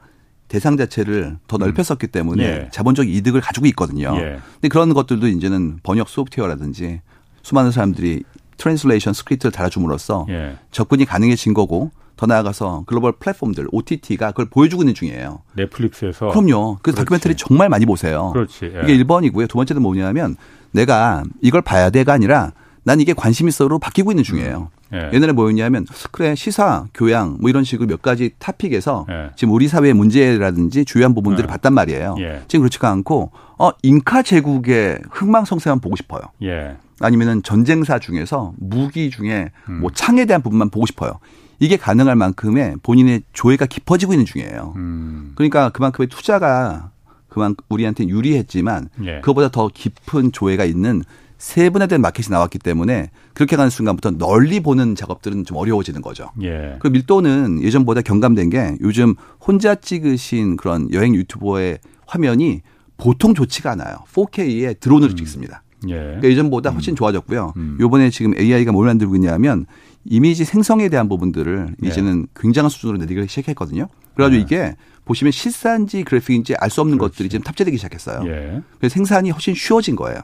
대상 자체를 더 음. 넓혔었기 때문에 예. 자본적 이득을 가지고 있거든요. 예. 근데 그런 것들도 이제는 번역 소프트웨어라든지 수많은 사람들이 translation 스크립트를 달아줌으로써 예. 접근이 가능해진 거고 더 나아가서 글로벌 플랫폼들 OTT가 그걸 보여주고 있는 중이에요. 넷플릭스에서. 그럼요. 그 다큐멘터리 정말 많이 보세요. 그렇지. 예. 이게 1번이고요. 두 번째는 뭐냐면 내가 이걸 봐야 돼가 아니라 난 이게 관심 있어로 바뀌고 있는 중이에요. 예. 옛날에 뭐였냐면 그래 시사, 교양 뭐 이런 식으로 몇 가지 타픽에서 예. 지금 우리 사회의 문제라든지 주요한 부분들을 예. 봤단 말이에요. 예. 지금 그렇지가 않고 어 잉카 제국의 흥망성쇠만 보고 싶어요. 예. 아니면은 전쟁사 중에서 무기 중에 음. 뭐 창에 대한 부분만 보고 싶어요. 이게 가능할 만큼의 본인의 조회가 깊어지고 있는 중이에요. 음. 그러니까 그만큼의 투자가 그만 우리한테 유리했지만 예. 그보다 더 깊은 조회가 있는 세분화된 마켓이 나왔기 때문에 그렇게 가는 순간부터 널리 보는 작업들은 좀 어려워지는 거죠. 예. 그 밀도는 예전보다 경감된 게 요즘 혼자 찍으신 그런 여행 유튜버의 화면이 보통 좋지가 않아요. 4K에 드론으로 음. 찍습니다. 예. 그러니까 예전보다 훨씬 음. 좋아졌고요. 음. 요번에 지금 AI가 뭘 만들고 있냐면 이미지 생성에 대한 부분들을 예. 이제는 굉장한 수준으로 내리기 시작했거든요. 그래가지고 예. 이게 보시면 실사인지 그래픽인지 알 수 없는 그렇지. 것들이 지금 탑재되기 시작했어요. 예. 그래서 생산이 훨씬 쉬워진 거예요.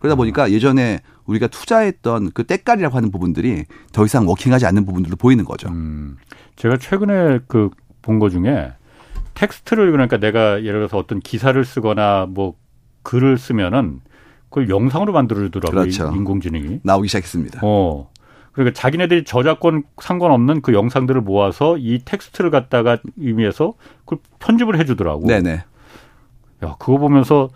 그러다 보니까 예전에 우리가 투자했던 그 때깔이라고 하는 부분들이 더 이상 working하지 않는 부분들도 보이는 거죠. 음. 제가 최근에 그 본 거 중에 텍스트를 그러니까 내가 예를 들어서 어떤 기사를 쓰거나 뭐 글을 쓰면은 그걸 영상으로 만들어주더라고요. 그렇죠. 인공지능이. 나오기 시작했습니다. 어. 그러니까 자기네들이 저작권 상관없는 그 영상들을 모아서 이 텍스트를 갖다가 의미해서 그걸 편집을 해주더라고. 네네. 야, 그거 보면서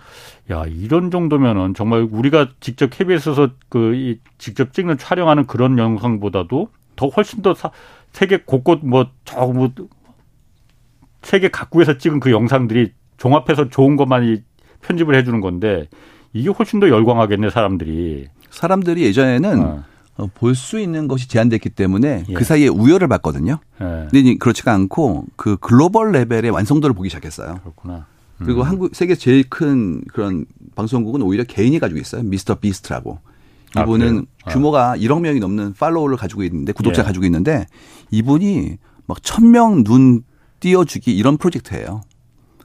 야, 이런 정도면은 정말 우리가 직접 KBS에서 그 이 직접 찍는 촬영하는 그런 영상보다도 더 훨씬 더 사, 세계 곳곳 뭐저뭐 세계 각국에서 찍은 그 영상들이 종합해서 좋은 것만 편집을 해주는 건데 이게 훨씬 더 열광하겠네 사람들이. 사람들이 예전에는 어. 어, 볼 수 있는 것이 제한됐기 때문에 예. 그 사이에 우열을 봤거든요. 예. 근데 그렇지가 않고 그 글로벌 레벨의 완성도를 보기 시작했어요. 그렇구나. 음. 그리고 한국 세계 제일 큰 그런 방송국은 오히려 개인이 가지고 있어요. 미스터 비스트라고. 아, 이분은 아, 규모가 1억 명이 넘는 팔로워를 가지고 있는데 구독자 예. 가지고 있는데 이분이 막천명눈 띄워주기 이런 프로젝트예요.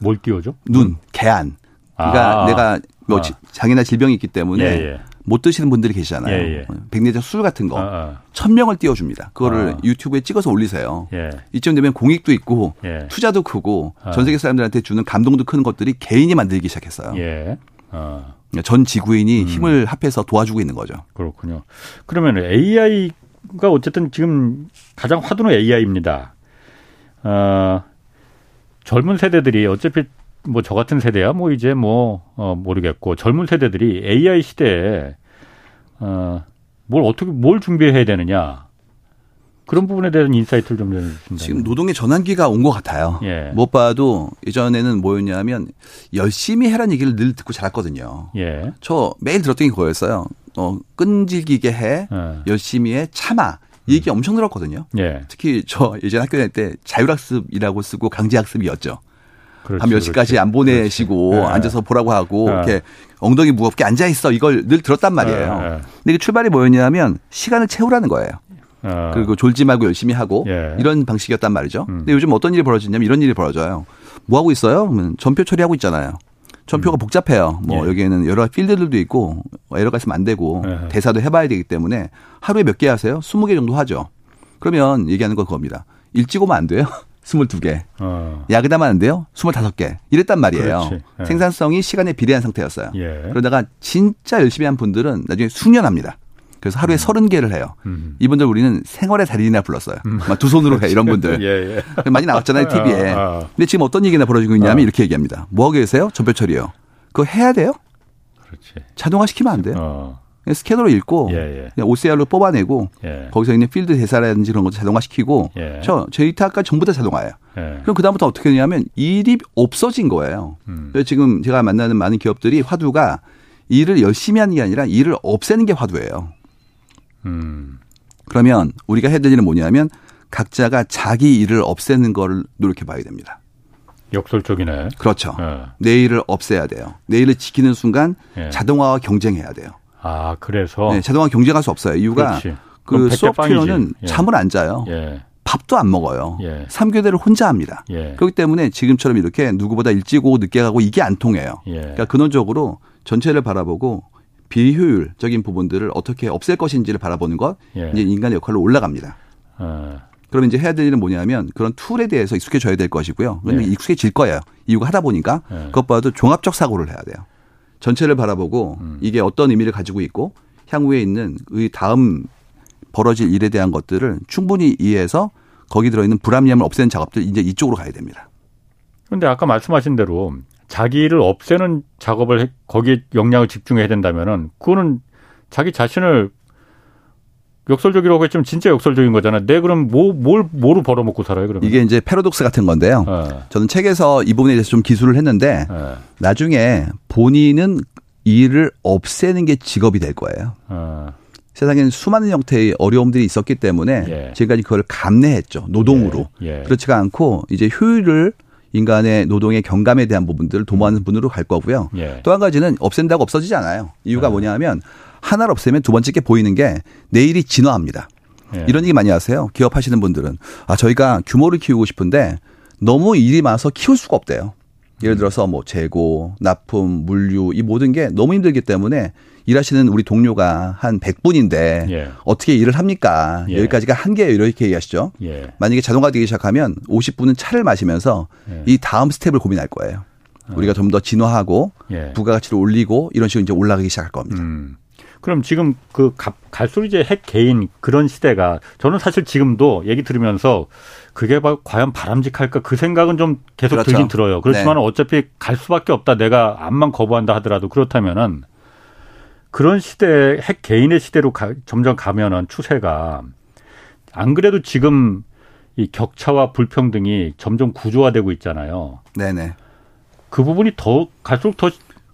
뭘 띄워줘? 눈, 개안. 그러니까 아. 내가 뭐 아. 장애나 질병이 있기 때문에 예, 예. 못 드시는 분들이 계시잖아요. 예, 예. 백내장 수술 같은 거. 아, 아. 천 명을 띄워줍니다. 그거를 아. 유튜브에 찍어서 올리세요. 예. 이쯤 되면 공익도 있고 예. 투자도 크고 아. 전 세계 사람들한테 주는 감동도 큰 것들이 개인이 만들기 시작했어요. 예. 아. 전 지구인이 음. 힘을 합해서 도와주고 있는 거죠. 그렇군요. 그러면 AI가 어쨌든 지금 가장 화두는 AI입니다. 어, 젊은 세대들이 어차피 뭐저 같은 세대야 뭐 이제 뭐 어, 모르겠고 젊은 세대들이 AI 시대에 어, 뭘 어떻게 뭘 준비해야 되느냐 그런 부분에 대한 insight를 좀 주신다. 지금 노동의 전환기가 온 것 같아요. 예. 못 봐도 예전에는 뭐였냐면 열심히 해라는 얘기를 늘 듣고 자랐거든요. 예. 저 매일 들었던 게 그거였어요. 어, 끈질기게 해, 예. 열심히 해, 참아. 이 얘기 엄청 들었거든요. 예. 특히 저 예전 학교 다닐 때 자율학습이라고 쓰고 강제학습이었죠. 그렇지, 밤몇 시까지 안 보내시고 네. 앉아서 보라고 하고 네. 이렇게 엉덩이 무겁게 앉아 있어 이걸 늘 들었단 말이에요. 네. 근데 이게 출발이 뭐였냐면 시간을 채우라는 거예요. 어. 그리고 졸지 말고 열심히 하고 예. 이런 방식이었단 말이죠. 음. 근데 요즘 어떤 일이 벌어지냐면 이런 일이 벌어져요. 뭐 하고 있어요? 그러면 전표 처리하고 있잖아요. 전표가 음. 복잡해요. 뭐 예. 여기에는 여러 필드들도 있고 에러가 있으면 안 되고 예. 대사도 해봐야 되기 때문에 하루에 몇 개 하세요? 20개 정도 하죠. 그러면 얘기하는 건 그겁니다. 일찍 오면 안 돼요. 22개. 어. 야근하면 안 돼요? 25개. 이랬단 말이에요. 예. 생산성이 시간에 비례한 상태였어요. 예. 그러다가 진짜 열심히 한 분들은 나중에 숙련합니다. 그래서 하루에 음. 30개를 해요. 음. 이분들 우리는 생활의 달인이나 불렀어요. 음. 두 손으로 해, 이런 분들. 예, 예. 많이 나왔잖아요, TV에. 아, 아. 근데 지금 어떤 얘기나 벌어지고 있냐면 아. 이렇게 얘기합니다. 뭐 하고 계세요? 전표 처리요. 그거 해야 돼요? 그렇지. 자동화 시키면 안 돼요. 어. 스캐너로 읽고 예, 예. OCR로 뽑아내고 예. 거기서 있는 필드 대사라든지 그런 것도 자동화시키고 예. 저 데이터가 전부 다 자동화예요. 예. 그럼 그다음부터 어떻게 되냐면 일이 없어진 거예요. 음. 그래서 지금 제가 만나는 많은 기업들이 화두가 일을 열심히 하는 게 아니라 일을 없애는 게 화두예요. 음. 그러면 우리가 해야 될 일은 뭐냐면 각자가 자기 일을 없애는 거를 노력해 봐야 됩니다. 역설적이네. 그렇죠. 예. 내 일을 없애야 돼요. 내 일을 지키는 순간 자동화와 경쟁해야 돼요. 아, 그래서 네, 자동화 경쟁할 수 없어요. 이유가 그렇지. 그 소프트웨어는 예. 잠을 안 자요. 예. 밥도 안 먹어요. 예. 3교대를 혼자 합니다. 예. 그렇기 때문에 지금처럼 이렇게 누구보다 일찍 오고 늦게 가고 이게 안 통해요. 예. 그러니까 근원적으로 전체를 바라보고 비효율적인 부분들을 어떻게 없앨 것인지를 바라보는 것 예. 이제 인간의 역할로 올라갑니다. 어. 그러면 이제 해야 될 일은 뭐냐면 그런 툴에 대해서 익숙해져야 될 것이고요. 네. 익숙해질 거예요. 이유가 하다 보니까 네. 그것보다도 종합적 사고를 해야 돼요. 전체를 바라보고 음. 이게 어떤 의미를 가지고 있고 향후에 있는 의 다음 벌어질 일에 대한 것들을 충분히 이해해서 거기 들어있는 불합리함을 없애는 작업들 이제 이쪽으로 가야 됩니다. 그런데 아까 말씀하신 대로 자기를 없애는 작업을 해, 거기에 역량을 집중해야 된다면은 그거는 자기 자신을 역설적이라고 했지만 진짜 역설적인 거잖아. 내 그럼 뭐, 뭘, 뭐로 벌어먹고 살아요, 그러면? 이게 이제 패러독스 같은 건데요. 네. 저는 책에서 이 부분에 대해서 좀 기술을 했는데 네. 나중에 본인은 일을 없애는 게 직업이 될 거예요. 네. 세상에는 수많은 형태의 어려움들이 있었기 때문에 예. 지금까지 그걸 감내했죠. 노동으로. 예. 예. 그렇지가 않고 이제 효율을 인간의 노동의 경감에 대한 부분들을 도모하는 분으로 갈 거고요. 예. 또한 가지는 없앤다고 없어지지 않아요. 이유가 예. 뭐냐면 하나를 없애면 두 번째 게 보이는 게 내일이 진화합니다. 예. 이런 얘기 많이 하세요. 기업 하시는 분들은 아 저희가 규모를 키우고 싶은데 너무 일이 많아서 키울 수가 없대요. 예를 들어서 뭐 재고, 납품, 물류 이 모든 게 너무 힘들기 때문에 일하시는 우리 동료가 한 100분인데 예. 어떻게 일을 합니까? 예. 여기까지가 한계예요. 이렇게 얘기하시죠. 예. 만약에 자동화 되기 시작하면 50분은 차를 마시면서 예. 이 다음 스텝을 고민할 거예요. 어. 우리가 좀 더 진화하고 예. 부가가치를 올리고 이런 식으로 이제 올라가기 시작할 겁니다. 음. 그럼 지금 그 갈수록 이제 핵 개인 그런 시대가 저는 사실 지금도 얘기 들으면서 그게 과연 바람직할까 그 생각은 좀 계속 그렇죠. 들긴 들어요. 그렇지만 네. 어차피 갈 수밖에 없다. 내가 암만 거부한다 하더라도 그렇다면은 그런 시대 핵 개인의 시대로 가, 점점 가면은 추세가 안 그래도 지금 이 격차와 불평등이 점점 구조화되고 있잖아요. 네네. 그 부분이 더 갈수록 더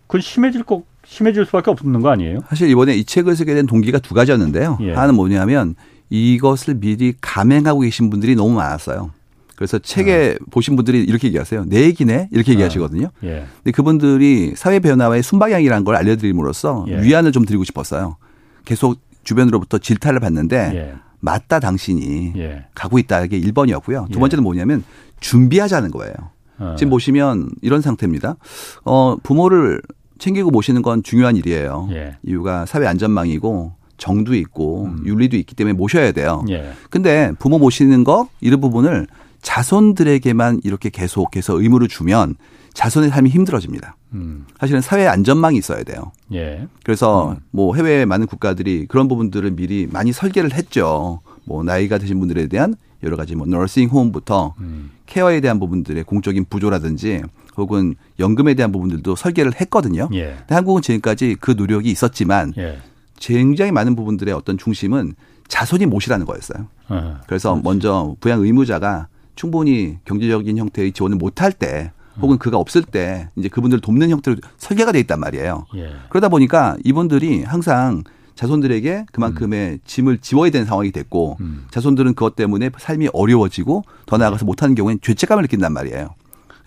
그건 심해질 거 심해질 수밖에 없는 거 아니에요? 사실 이번에 이 책을 쓰게 된 동기가 두 가지였는데요. 예. 하나는 뭐냐면 이것을 미리 감행하고 계신 분들이 너무 많았어요. 그래서 책에 어. 보신 분들이 이렇게 얘기하세요. 내 얘기네? 이렇게 어. 얘기하시거든요. 예. 근데 그분들이 사회 변화의 순방향이라는 걸 알려드림으로써 예. 위안을 좀 드리고 싶었어요. 계속 주변으로부터 질타를 받는데 예. 맞다 당신이 예. 가고 있다 이게 1번이었고요. 두 예. 번째는 뭐냐면 준비하자는 거예요. 어. 지금 보시면 이런 상태입니다. 어, 부모를 챙기고 모시는 건 중요한 일이에요. 예. 이유가 사회 안전망이고 정도 있고 음. 윤리도 있기 때문에 모셔야 돼요. 예. 근데 부모 모시는 거 이런 부분을 자손들에게만 이렇게 계속해서 의무를 주면 자손의 삶이 힘들어집니다. 음. 사실은 사회 안전망이 있어야 돼요. 예. 그래서 음. 뭐 해외 많은 국가들이 그런 부분들을 미리 많이 설계를 했죠. 뭐 나이가 드신 분들에 대한 여러 가지 뭐 너싱 홈부터 음. 케어에 대한 부분들의 공적인 부조라든지 혹은 연금에 대한 부분들도 설계를 했거든요. 예. 근데 한국은 지금까지 그 노력이 있었지만 예. 굉장히 많은 부분들의 어떤 중심은 자손이 모시라는 거였어요. 어, 그래서 그렇지. 먼저 부양 의무자가 충분히 경제적인 형태의 지원을 못할 때 혹은 그가 없을 때 이제 그분들을 돕는 형태로 설계가 돼 있단 말이에요. 예. 그러다 보니까 이분들이 항상 자손들에게 그만큼의 음. 짐을 지워야 되는 상황이 됐고 음. 자손들은 그것 때문에 삶이 어려워지고 더 나아가서 못하는 경우에는 죄책감을 느낀단 말이에요.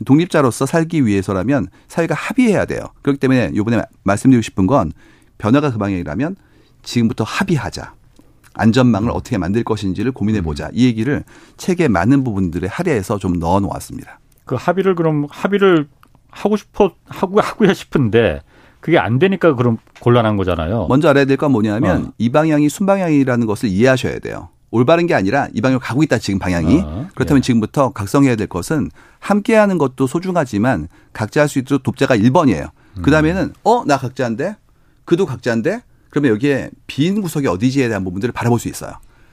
독립자로서 살기 위해서라면 사회가 합의해야 돼요. 그렇기 때문에 이번에 말씀드리고 싶은 건 변화가 그 방향이라면 지금부터 합의하자. 안전망을 어떻게 만들 것인지를 고민해 보자. 음. 이 얘기를 책의 많은 부분들에 할애해서 좀 넣어 놓았습니다. 그 합의를 그럼 합의를 하고 싶어 하고 하고야 싶은데 그게 안 되니까 그럼 곤란한 거잖아요. 먼저 알아야 될 건 뭐냐면 어. 이 방향이 순방향이라는 것을 이해하셔야 돼요. 올바른 게 아니라 이 방향으로 가고 있다 지금 방향이. 어, 그렇다면 예. 지금부터 각성해야 될 것은 함께하는 것도 소중하지만 각자 할 수 있도록 돕자가 1번이에요. 음. 그 다음에는 어나 각자인데 그도 각자인데 그러면 여기에 빈 구석이 어디지에 대한 부분들을 바라볼 수 있어요.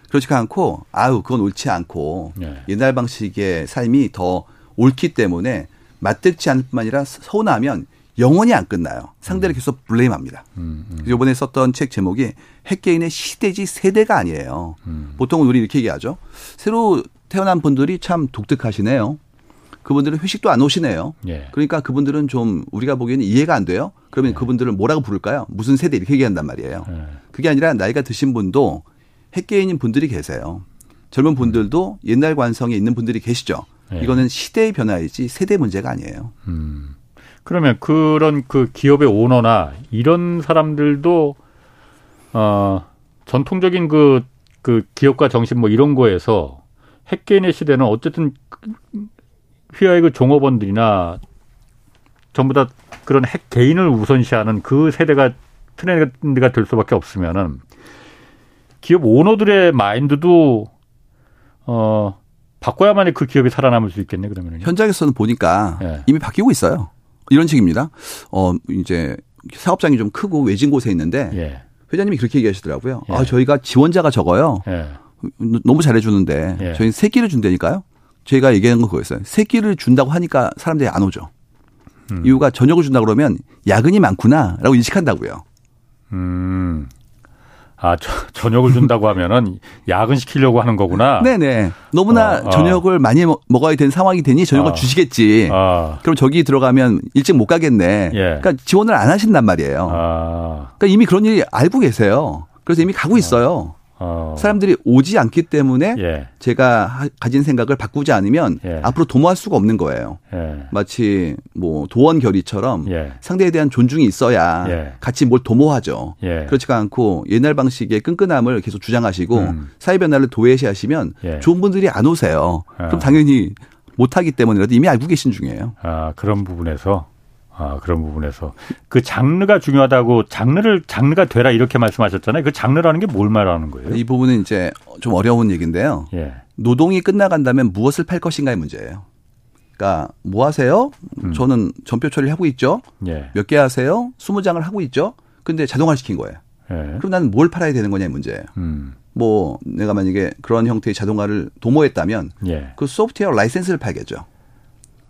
그렇지 않고 아우 그건 옳지 않고 예. 옛날 방식의 삶이 더 옳기 때문에 맞듣지 않을 뿐만 아니라 서운하면 영원히 안 끝나요. 상대를 음. 계속 블레임합니다. 음, 음. 이번에 썼던 책 제목이 핵개인의 시대지 세대가 아니에요. 음. 보통은 우리 이렇게 얘기하죠. 새로 태어난 분들이 참 독특하시네요. 그분들은 회식도 안 오시네요. 예. 그러니까 그분들은 좀 우리가 보기에는 이해가 안 돼요. 그러면 예. 그분들을 뭐라고 부를까요? 무슨 세대 이렇게 얘기한단 말이에요. 예. 그게 아니라 나이가 드신 분도 핵개인인 분들이 계세요. 젊은 분들도 옛날 관성에 있는 분들이 계시죠. 예. 이거는 시대의 변화이지 세대 문제가 아니에요. 음. 그러면 그런 그 기업의 오너나 이런 사람들도 어 전통적인 그, 그 기업가 정신 뭐 이런 거에서 핵개인의 시대는 어쨌든 휘하의 그 종업원들이나 전부 다 그런 핵 개인을 우선시하는 그 세대가 트렌드가 될 수밖에 없으면은 기업 오너들의 마인드도 어, 바꿔야만이 그 기업이 살아남을 수 있겠네, 그러면. 현장에서는 보니까 예. 이미 바뀌고 있어요. 이런 식입니다. 어, 이제 사업장이 좀 크고 외진 곳에 있는데 예. 회장님이 그렇게 얘기하시더라고요. 예. 아, 저희가 지원자가 적어요. 예. 너무 잘해주는데 예. 저희는 세 끼를 준다니까요. 저희가 얘기한 건 그거였어요. 세 끼를 준다고 하니까 사람들이 안 오죠. 음. 이유가 저녁을 준다 그러면 야근이 많구나라고 인식한다고요. 음. 아, 저, 저녁을 준다고 하면은 야근 시키려고 하는 거구나. 네네. 너무나 어, 어. 저녁을 많이 먹어야 되는 상황이 되니 저녁을 어. 주시겠지. 어. 그럼 저기 들어가면 일찍 못 가겠네. 예. 그러니까 지원을 안 하신단 말이에요. 아. 그러니까 이미 그런 일이 알고 계세요. 그래서 이미 가고 있어요. 어. 사람들이 오지 않기 때문에 예. 제가 가진 생각을 바꾸지 않으면 예. 앞으로 도모할 수가 없는 거예요. 예. 마치 뭐 도원 결의처럼 예. 상대에 대한 존중이 있어야 예. 같이 뭘 도모하죠. 예. 그렇지가 않고 옛날 방식의 끈끈함을 계속 주장하시고 음. 사회 변화를 도외시하시면 좋은 분들이 안 오세요. 그럼 당연히 못하기 때문이라도 이미 알고 계신 중이에요. 아 그런 부분에서 아, 그런 부분에서 그 장르가 중요하다고 장르를 장르가 되라 이렇게 말씀하셨잖아요. 그 장르라는 게 뭘 말하는 거예요? 이 부분은 이제 좀 어려운 얘기인데요. 예. 노동이 끝나간다면 무엇을 팔 것인가의 문제예요. 그러니까 뭐 하세요? 음. 저는 전표 처리를 하고 있죠. 예. 몇개 하세요? 20장을 하고 있죠. 근데 자동화 시킨 거예요. 예. 그럼 나는 뭘 팔아야 되는 거냐의 문제예요. 음. 뭐 내가 만약에 그런 형태의 자동화를 도모했다면 예. 그 소프트웨어 라이센스를 팔겠죠.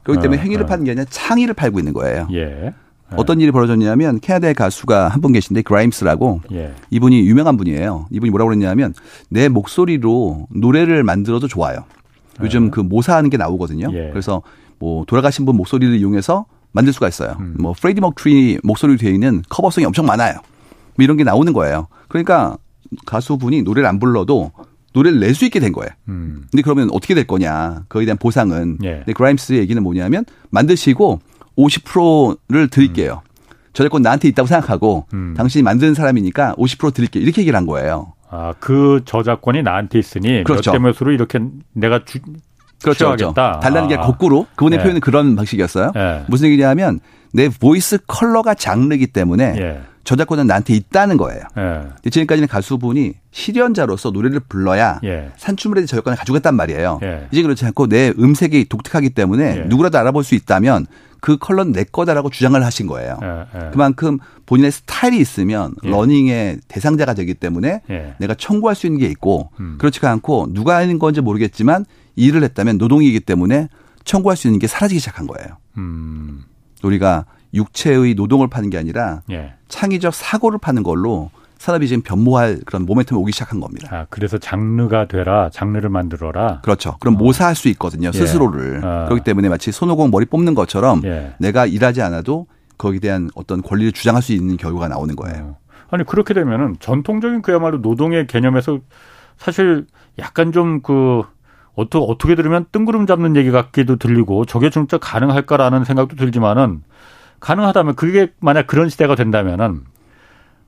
그렇기 때문에 어, 행위를 어. 파는 게 아니라 창의를 팔고 있는 거예요. 예. 어떤 일이 벌어졌냐면 캐나다의 가수가 한 분 계신데 그라임스라고 예. 이분이 유명한 분이에요. 이분이 뭐라고 그랬냐면 내 목소리로 노래를 만들어도 좋아요. 요즘 예. 그 모사하는 게 나오거든요. 예. 그래서 뭐 돌아가신 분 목소리를 이용해서 만들 수가 있어요. 음. 뭐 프레디 먹트리 목소리로 되어 있는 커버성이 엄청 많아요. 뭐 이런 게 나오는 거예요. 그러니까 가수분이 노래를 안 불러도 노래를 낼 수 있게 된 거예요. 음. 근데 그러면 어떻게 될 거냐? 거기에 대한 보상은. 예. 근데 그라임스의 얘기는 뭐냐면 만드시고 50%를 드릴게요. 음. 저작권 나한테 있다고 생각하고 음. 당신이 만드는 사람이니까 50% 드릴게요. 이렇게 얘기를 한 거예요. 아, 그 저작권이 나한테 있으니 그렇죠. 몇대 몇으로 이렇게 내가 주, 그렇죠, 그렇죠. 달라는 게 아. 거꾸로 그분의 예. 표현은 그런 방식이었어요. 예. 무슨 얘기냐면 내 voice color가 장르기 때문에 예. 저작권은 나한테 있다는 거예요. 예. 지금까지는 가수분이 실연자로서 노래를 불러야 예. 산춤을 해도 저작권을 가져갔단 말이에요. 예. 이제 그렇지 않고 내 음색이 독특하기 때문에 예. 누구라도 알아볼 수 있다면 그 컬러는 내 거다라고 주장을 하신 거예요. 예, 예. 그만큼 본인의 스타일이 있으면 learning의 대상자가 되기 때문에 내가 청구할 수 있는 게 있고 음. 그렇지가 않고 누가 하는 건지 모르겠지만 일을 했다면 노동이기 때문에 청구할 수 있는 게 사라지기 시작한 거예요. 음. 우리가 육체의 노동을 파는 게 아니라 예. 창의적 사고를 파는 걸로 산업이 지금 변모할 그런 모멘텀이 오기 시작한 겁니다. 아, 그래서 장르가 되라, 장르를 만들어라. 그렇죠. 그럼 어. 모사할 수 있거든요, 예. 스스로를. 어. 그렇기 때문에 마치 손오공 머리 뽑는 것처럼 예. 내가 일하지 않아도 거기에 대한 어떤 권리를 주장할 수 있는 결과가 나오는 거예요. 어. 아니, 그렇게 되면은 전통적인 그야말로 노동의 개념에서 사실 약간 좀 그, 어떻게, 어떻게 들으면 뜬구름 잡는 얘기 같기도 들리고 저게 진짜 가능할까라는 생각도 들지만은 가능하다면 그게 만약 그런 시대가 된다면은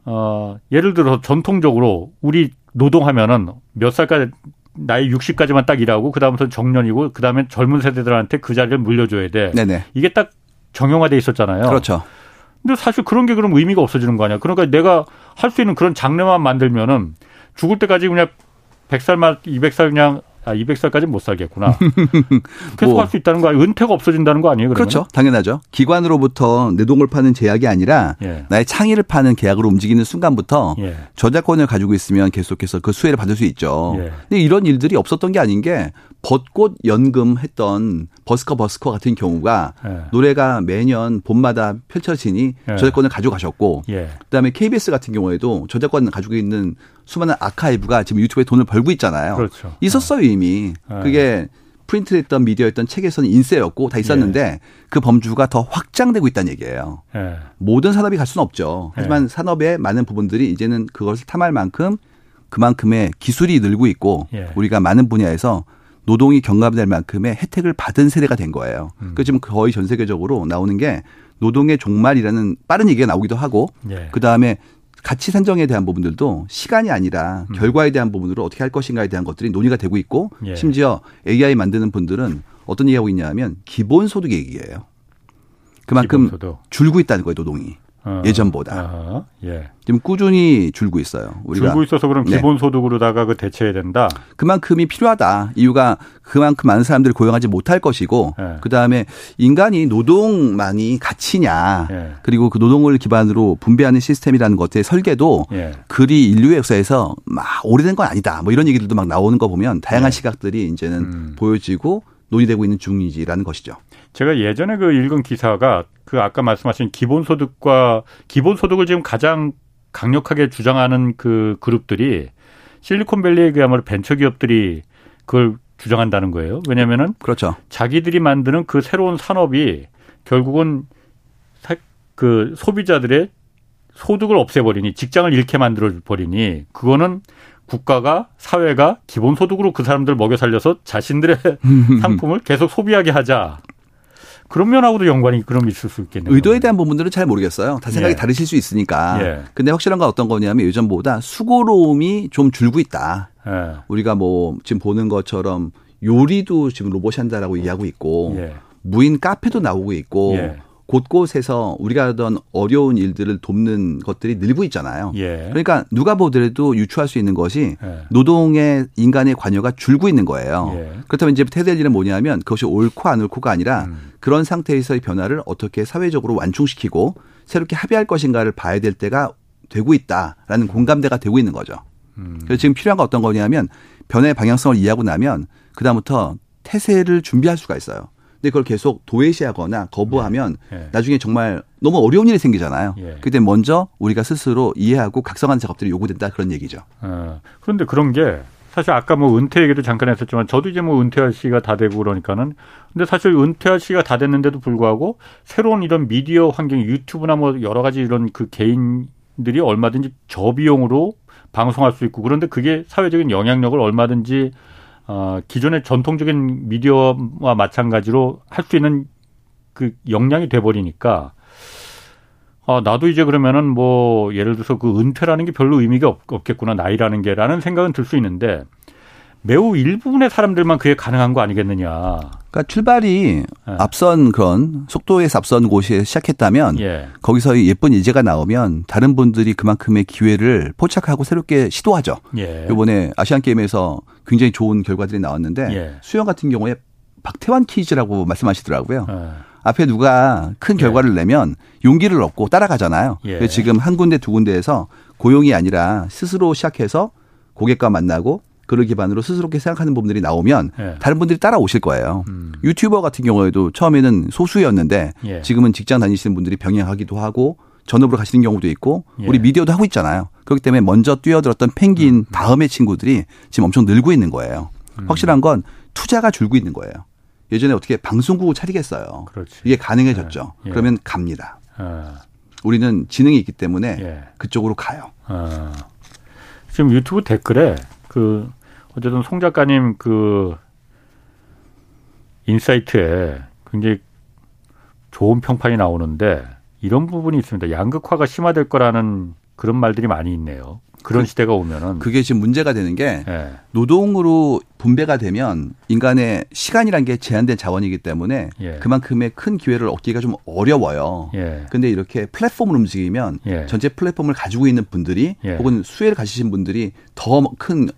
어 예를 들어 전통적으로 우리 노동하면은 몇 살까지 나이 60까지만 딱 일하고 그다음부터 정년이고 그다음에 젊은 세대들한테 그 자리를 물려줘야 돼. 네네. 이게 딱 정형화돼 있었잖아요. 그렇죠. 근데 사실 그런 게 그럼 의미가 없어지는 거 아니야. 그러니까 내가 할 수 있는 그런 장르만 만들면은 죽을 때까지 그냥 100살만 200살 그냥 아, 200살까지 못 살겠구나. 계속 뭐. 할수 있다는 거 아니에요? 은퇴가 없어진다는 거 아니에요? 그러면? 그렇죠. 당연하죠. 기관으로부터 내동을 파는 제약이 아니라 예. 나의 창의를 파는 계약으로 움직이는 순간부터 예. 저작권을 가지고 있으면 계속해서 그 수혜를 받을 수 있죠. 예. 근데 이런 일들이 없었던 게 아닌 게 벚꽃 연금 했던 버스커 버스커 같은 경우가 예. 노래가 매년 봄마다 펼쳐지니 예. 저작권을 가져가셨고 예. 그다음에 KBS 같은 경우에도 저작권 가지고 있는 수많은 아카이브가 지금 유튜브에 돈을 벌고 있잖아요. 그렇죠. 있었어요 이미. 네. 그게 프린트했던 미디어였던 책에서는 인쇄였고 다 있었는데 예. 그 범주가 더 확장되고 있다는 얘기예요. 예. 모든 산업이 갈 수는 없죠. 하지만 예. 산업의 많은 부분들이 이제는 그것을 탐할 만큼 그만큼의 기술이 늘고 있고 예. 우리가 많은 분야에서 노동이 경감될 만큼의 혜택을 받은 세대가 된 거예요. 음. 그 지금 거의 전 세계적으로 나오는 게 노동의 종말이라는 빠른 얘기가 나오기도 하고 예. 그 다음에 가치 산정에 대한 부분들도 시간이 아니라 음. 결과에 대한 부분으로 어떻게 할 것인가에 대한 것들이 논의가 되고 있고 예. 심지어 AI 만드는 분들은 어떤 얘기하고 있냐 하면 기본소득 얘기예요. 그만큼 기본소득. 줄고 있다는 거예요, 노동이. 어. 예전보다. 어. 예. 지금 꾸준히 줄고 있어요. 우리가 줄고 있어서 그럼 네. 기본 소득으로다가 그 대체해야 된다. 그만큼이 필요하다. 이유가 그만큼 많은 사람들을 고용하지 못할 것이고, 예. 그 다음에 인간이 노동만이 가치냐, 예. 그리고 그 노동을 기반으로 분배하는 시스템이라는 것의 설계도 예. 그리 인류의 역사에서 막 오래된 건 아니다. 뭐 이런 얘기들도 막 나오는 거 보면 다양한 예. 시각들이 이제는 음. 보여지고 논의되고 있는 중이지라는 것이죠. 제가 예전에 그 읽은 기사가 그 아까 말씀하신 기본소득과 기본소득을 지금 가장 강력하게 주장하는 그 그룹들이 실리콘밸리의 그야말로 벤처기업들이 그걸 주장한다는 거예요. 왜냐면은 그렇죠. 자기들이 만드는 그 새로운 산업이 결국은 그 소비자들의 소득을 없애버리니 직장을 잃게 만들어 버리니 그거는 국가가 사회가 기본소득으로 그 사람들 먹여 살려서 자신들의 상품을 계속 소비하게 하자. 그런 면하고도 연관이 그럼 있을 수 있겠네요. 의도에 대한 부분들은 잘 모르겠어요. 다 생각이 예. 다르실 수 있으니까. 예. 근데 확실한 건 어떤 거냐면 예전보다 수고로움이 좀 줄고 있다. 예. 우리가 뭐 지금 보는 것처럼 요리도 지금 로봇이 한다라고 얘기하고 있고 예. 무인 카페도 나오고 있고 예. 곳곳에서 우리가 하던 어려운 일들을 돕는 것들이 늘고 있잖아요. 예. 그러니까 누가 보더라도 유추할 수 있는 것이 예. 노동의 인간의 관여가 줄고 있는 거예요. 예. 그렇다면 이제 해야 될 일은 뭐냐면 그것이 옳고 안 옳고가 아니라 음. 그런 상태에서의 변화를 어떻게 사회적으로 완충시키고 새롭게 합의할 것인가를 봐야 될 때가 되고 있다라는 공감대가 되고 있는 거죠. 음. 그래서 지금 필요한 건 어떤 거냐면 변화의 방향성을 이해하고 나면 그다음부터 태세를 준비할 수가 있어요. 근데 그걸 계속 도외시하거나 거부하면 네. 네. 나중에 정말 너무 어려운 일이 생기잖아요. 예. 그때 먼저 우리가 스스로 이해하고 각성하는 작업들이 요구된다 그런 얘기죠. 어, 그런데 그런 게 사실 아까 뭐 은퇴 얘기도 잠깐 했었지만 저도 이제 뭐 은퇴할 시기가 다 되고 그러니까는 근데 사실 은퇴할 시기가 다 됐는데도 불구하고 새로운 이런 미디어 환경 유튜브나 뭐 여러 가지 이런 그 개인들이 얼마든지 저비용으로 방송할 수 있고 그런데 그게 사회적인 영향력을 얼마든지 어, 기존의 전통적인 미디어와 마찬가지로 할 수 있는 그 역량이 돼버리니까 아, 나도 이제 그러면은 뭐 예를 들어서 그 은퇴라는 게 별로 의미가 없, 없겠구나 나이라는 게라는 생각은 들 수 있는데 매우 일부분의 사람들만 그게 가능한 거 아니겠느냐. 그러니까 출발이 네. 앞선 그런 속도에서 앞선 곳이 시작했다면 예. 거기서 예쁜 예제가 나오면 다른 분들이 그만큼의 기회를 포착하고 새롭게 시도하죠. 예. 이번에 아시안 게임에서 굉장히 좋은 결과들이 나왔는데 예. 수영 같은 경우에 박태환 퀴즈라고 말씀하시더라고요. 예. 앞에 누가 큰 예. 결과를 내면 용기를 얻고 따라가잖아요. 예. 지금 한 군데 두 군데에서 고용이 아니라 스스로 시작해서 고객과 만나고 그를 기반으로 스스로게 생각하는 부분들이 나오면 예. 다른 분들이 따라오실 거예요. 음. 유튜버 같은 경우에도 처음에는 소수였는데 예. 지금은 직장 다니시는 분들이 병행하기도 하고 전업으로 가시는 경우도 있고 예. 우리 미디어도 하고 있잖아요. 그렇기 때문에 먼저 뛰어들었던 펭귄 음. 다음의 친구들이 지금 엄청 늘고 있는 거예요. 음. 확실한 건 투자가 줄고 있는 거예요. 예전에 어떻게 방송국을 차리겠어요. 그렇지. 이게 가능해졌죠. 예. 예. 그러면 갑니다. 아. 우리는 지능이 있기 때문에 예. 그쪽으로 가요. 아. 지금 유튜브 댓글에 그 어쨌든 송 작가님 그 insight에 굉장히 좋은 평판이 나오는데 이런 부분이 있습니다. 양극화가 심화될 거라는 그런 말들이 많이 있네요. 그런 그, 시대가 오면은 그게 지금 문제가 되는 게 네. 노동으로 분배가 되면 인간의 시간이란 게 제한된 자원이기 때문에 예. 그만큼의 큰 기회를 얻기가 좀 어려워요. 예. 근데 이렇게 플랫폼을 움직이면 예. 전체 플랫폼을 가지고 있는 분들이 예. 혹은 수혜를 가지신 분들이 더 큰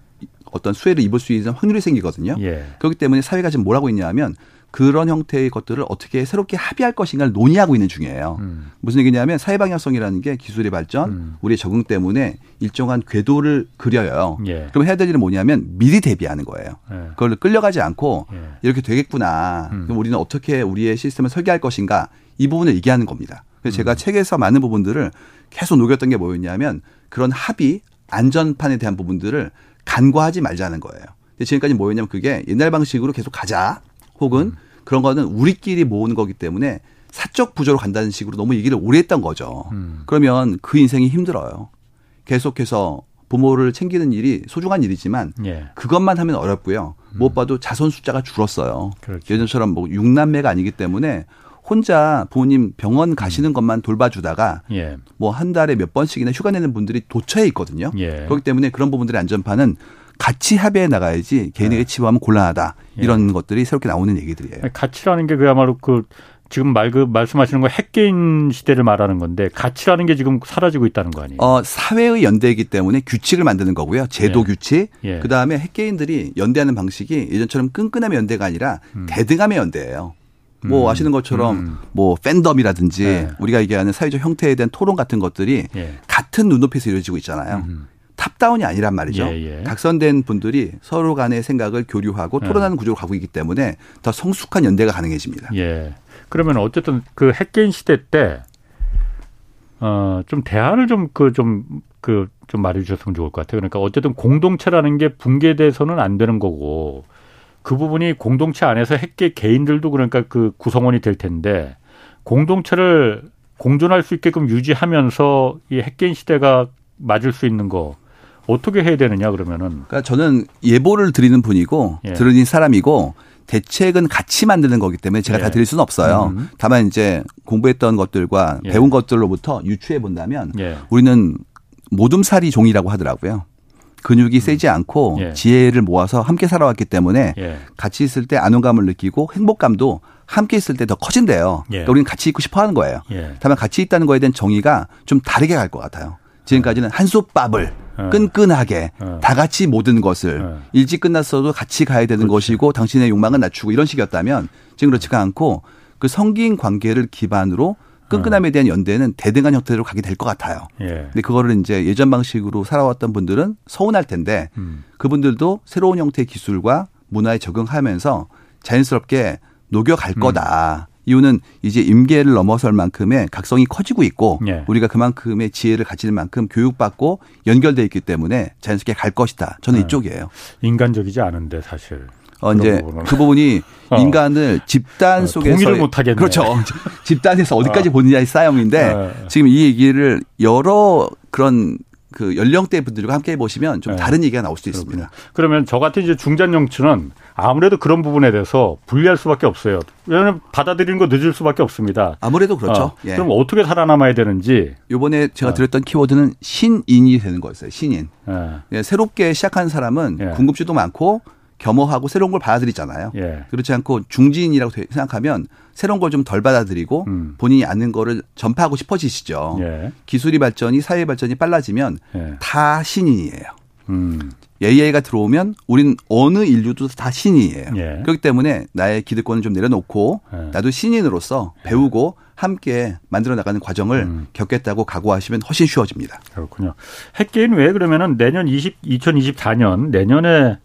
어떤 수혜를 입을 수 있는 확률이 생기거든요. 예. 그렇기 때문에 사회가 지금 뭘 하고 있냐 하면 그런 형태의 것들을 어떻게 새롭게 합의할 것인가를 논의하고 있는 중이에요. 음. 무슨 얘기냐면 사회 방향성이라는 게 기술의 발전, 음. 우리의 적응 때문에 일정한 궤도를 그려요. 예. 그럼 해야 될 일은 뭐냐면 미리 대비하는 거예요. 예. 그걸 끌려가지 않고 예. 이렇게 되겠구나. 음. 그럼 우리는 어떻게 우리의 시스템을 설계할 것인가 이 부분을 얘기하는 겁니다. 그래서 제가 음. 책에서 많은 부분들을 계속 녹였던 게 뭐였냐면 그런 합의, 안전판에 대한 부분들을 간과하지 말자는 거예요. 지금까지 뭐였냐면 그게 옛날 방식으로 계속 가자 혹은 음. 그런 거는 우리끼리 모으는 거기 때문에 사적 부조로 간다는 식으로 너무 얘기를 오래 했던 거죠. 음. 그러면 그 인생이 힘들어요. 계속해서 부모를 챙기는 일이 소중한 일이지만 예. 그것만 하면 어렵고요. 음. 무엇봐도 자손 숫자가 줄었어요. 그렇죠. 예전처럼 뭐 6남매가 아니기 때문에 혼자 부모님 병원 가시는 음. 것만 돌봐주다가 예. 뭐한 달에 몇 번씩이나 휴가 내는 분들이 도처에 있거든요. 예. 그렇기 때문에 그런 부분들의 안전판은 같이 합의해 나가야지 개인에게 예. 치부하면 곤란하다. 예. 이런 것들이 새롭게 나오는 얘기들이에요. 가치라는 게 그야말로 그 지금 말, 그, 말씀하시는 거 핵개인 시대를 말하는 건데 가치라는 게 지금 사라지고 있다는 거 아니에요? 어, 사회의 연대이기 때문에 규칙을 만드는 거고요. 제도 예. 규칙. 예. 그 다음에 핵개인들이 연대하는 방식이 예전처럼 끈끈함의 연대가 아니라 음. 대등함의 연대예요. 뭐 음. 아시는 것처럼 음. 뭐 팬덤이라든지 네. 우리가 얘기하는 사회적 형태에 대한 토론 같은 것들이 예. 같은 눈높이에서 이루어지고 있잖아요. 음. 탑다운이 아니란 말이죠. 예, 예. 각선된 분들이 서로 간의 생각을 교류하고 예. 토론하는 구조로 가고 있기 때문에 더 성숙한 연대가 가능해집니다. 예. 그러면 어쨌든 그 핵개인 시대 때, 어, 좀 대안을 좀그 좀 그 좀 말해 주셨으면 좋을 것 같아요. 그러니까 어쨌든 공동체라는 게 붕괴돼서는 안 되는 거고 그 부분이 공동체 안에서 핵계 개인들도 그러니까 그 구성원이 될 텐데 공동체를 공존할 수 있게끔 유지하면서 이 핵개인 시대가 맞을 수 있는 거 어떻게 해야 되느냐 그러면은. 그러니까 저는 예보를 드리는 분이고 예. 드리는 사람이고 대책은 같이 만드는 거기 때문에 제가 예. 다 드릴 수는 없어요. 음. 다만 이제 공부했던 것들과 예. 배운 것들로부터 유추해 본다면 예. 우리는 모둠살이 종이라고 하더라고요. 근육이 음. 세지 않고 예. 지혜를 모아서 함께 살아왔기 때문에 예. 같이 있을 때 안온감을 느끼고 행복감도 함께 있을 때 더 커진대요. 예. 그러니까 우리는 같이 있고 싶어 하는 거예요. 예. 다만 같이 있다는 거에 대한 정의가 좀 다르게 갈 것 같아요. 지금까지는 한솥밥을 어. 끈끈하게 어. 다 같이 모든 것을 어. 일찍 끝났어도 같이 가야 되는 그렇지. 것이고 당신의 욕망은 낮추고 이런 식이었다면 지금 그렇지가 않고 그 성긴 관계를 기반으로 끈끈함에 대한 연대는 대등한 형태로 가게 될 것 같아요. 예. 근데 그거를 이제 예전 방식으로 살아왔던 분들은 서운할 텐데 음. 그분들도 새로운 형태의 기술과 문화에 적응하면서 자연스럽게 녹여갈 음. 거다. 이유는 이제 임계를 넘어설 만큼의 각성이 커지고 있고 예. 우리가 그만큼의 지혜를 가질 만큼 교육받고 연결돼 있기 때문에 자연스럽게 갈 것이다. 저는 예. 이쪽이에요. 인간적이지 않은데 사실. 어, 이제 부분은. 그 부분이 어. 인간을 집단 어, 속에서 동의를 못 하겠네. 그렇죠. 집단에서 어디까지 어. 보느냐의 싸움인데 어. 지금 이 얘기를 여러 그런 그 연령대 분들과 함께 해보시면 좀 네. 다른 얘기가 나올 수 있습니다. 그러면 저 같은 이제 중장년층은 아무래도 그런 부분에 대해서 불리할 수밖에 없어요. 왜냐하면 받아들이는 거 늦을 수밖에 없습니다. 아무래도 그렇죠. 어, 예. 그럼 어떻게 살아남아야 되는지. 이번에 제가 어. 드렸던 키워드는 신인이 되는 거였어요. 신인. 예. 예, 새롭게 시작한 사람은 예. 궁금증도 많고 겸허하고 새로운 걸 받아들이잖아요. 예. 그렇지 않고 중진이라고 생각하면 새로운 걸 좀 덜 받아들이고 음. 본인이 아는 거를 전파하고 싶어지시죠. 예. 기술이 발전이 사회 발전이 빨라지면 예. 다 신인이에요. 음. AI가 들어오면 우린 어느 인류도 다 신인이에요. 예. 그렇기 때문에 나의 기득권을 좀 내려놓고 예. 나도 신인으로서 배우고 함께 만들어 나가는 과정을 음. 겪겠다고 각오하시면 훨씬 쉬워집니다. 그렇군요. 핵게임 왜 그러면은 내년 20, 2024년 내년에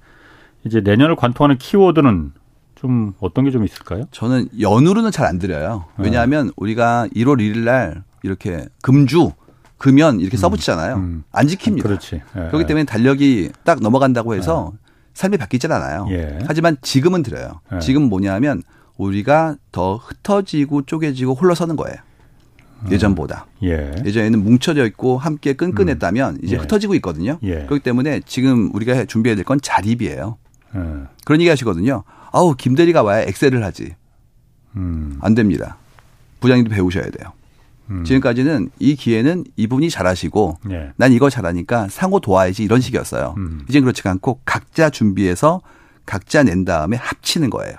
이제 내년을 관통하는 키워드는 좀 어떤 게 좀 있을까요? 저는 연으로는 잘 안 드려요. 네. 왜냐하면 네. 우리가 1월 1일 날 이렇게 금주 금연 이렇게 음. 써붙이잖아요. 음. 안 지킵니다. 그렇지. 예. 그렇기 때문에 달력이 딱 넘어간다고 해서 예. 삶이 바뀌질 않아요. 예. 하지만 지금은 드려요. 예. 지금 뭐냐면 우리가 더 흩어지고 쪼개지고 홀러서는 거예요. 음. 예전보다. 예. 예전에는 뭉쳐져 있고 함께 끈끈했다면 음. 이제 예. 흩어지고 있거든요. 예. 그렇기 때문에 지금 우리가 준비해야 될 건 자립이에요. 예. 그런 얘기 하시거든요. 아우, 김 대리가 와야 엑셀을 하지. 음. 안 됩니다. 부장님도 배우셔야 돼요. 음. 지금까지는 이 기회는 이분이 잘하시고 예. 난 이거 잘하니까 상호 도와야지 이런 식이었어요. 음. 이제 그렇지 않고 각자 준비해서 각자 낸 다음에 합치는 거예요.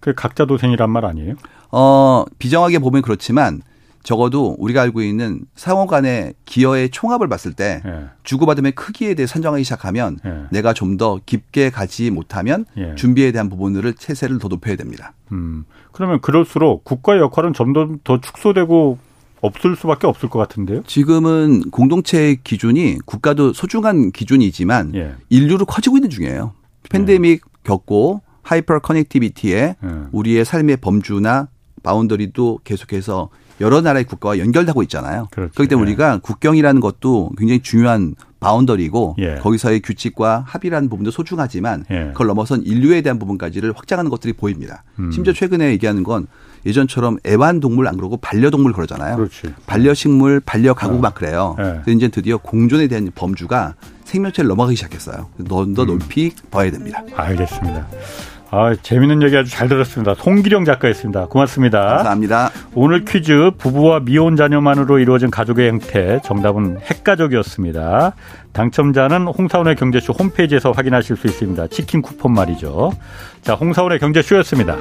그 각자 도생이란 말 아니에요? 어, 비정하게 보면 그렇지만 적어도 우리가 알고 있는 상호 간의 기여의 총합을 봤을 때 예. 주고받음의 크기에 대해 선정하기 시작하면 예. 내가 좀 더 깊게 가지 못하면 예. 준비에 대한 부분들을 체세를 더 높여야 됩니다. 음. 그러면 그럴수록 국가의 역할은 점더더 축소되고 없을 수밖에 없을 것 같은데요. 지금은 공동체 기준이 국가도 소중한 기준이지만 예. 인류로 커지고 있는 중이에요. 팬데믹 겪고 hyper connectivity에 우리의 삶의 범주나 boundary도 계속해서 여러 나라의 국가와 연결되고 있잖아요. 그렇지. 그렇기 때문에 예. 우리가 국경이라는 것도 굉장히 중요한 boundary고 예. 거기서의 규칙과 합의라는 부분도 소중하지만 예. 그걸 넘어선 인류에 대한 부분까지를 확장하는 것들이 보입니다. 음. 심지어 최근에 얘기하는 건 예전처럼 애완동물 안 그러고 반려동물 그러잖아요. 그렇지. 반려식물, 반려가구 어. 막 그래요. 예. 그래서 이제 드디어 공존에 대한 범주가 생명체를 넘어가기 시작했어요. 더, 더 음. 높이 봐야 됩니다. 알겠습니다. 아, 재밌는 얘기 아주 잘 들었습니다. 송기령 작가였습니다. 고맙습니다. 감사합니다. 오늘 퀴즈 부부와 미혼 자녀만으로 이루어진 가족의 형태 정답은 핵가족이었습니다. 당첨자는 홍사원의 경제쇼 홈페이지에서 확인하실 수 있습니다. 치킨 쿠폰 말이죠. 자, 홍사원의 경제쇼였습니다.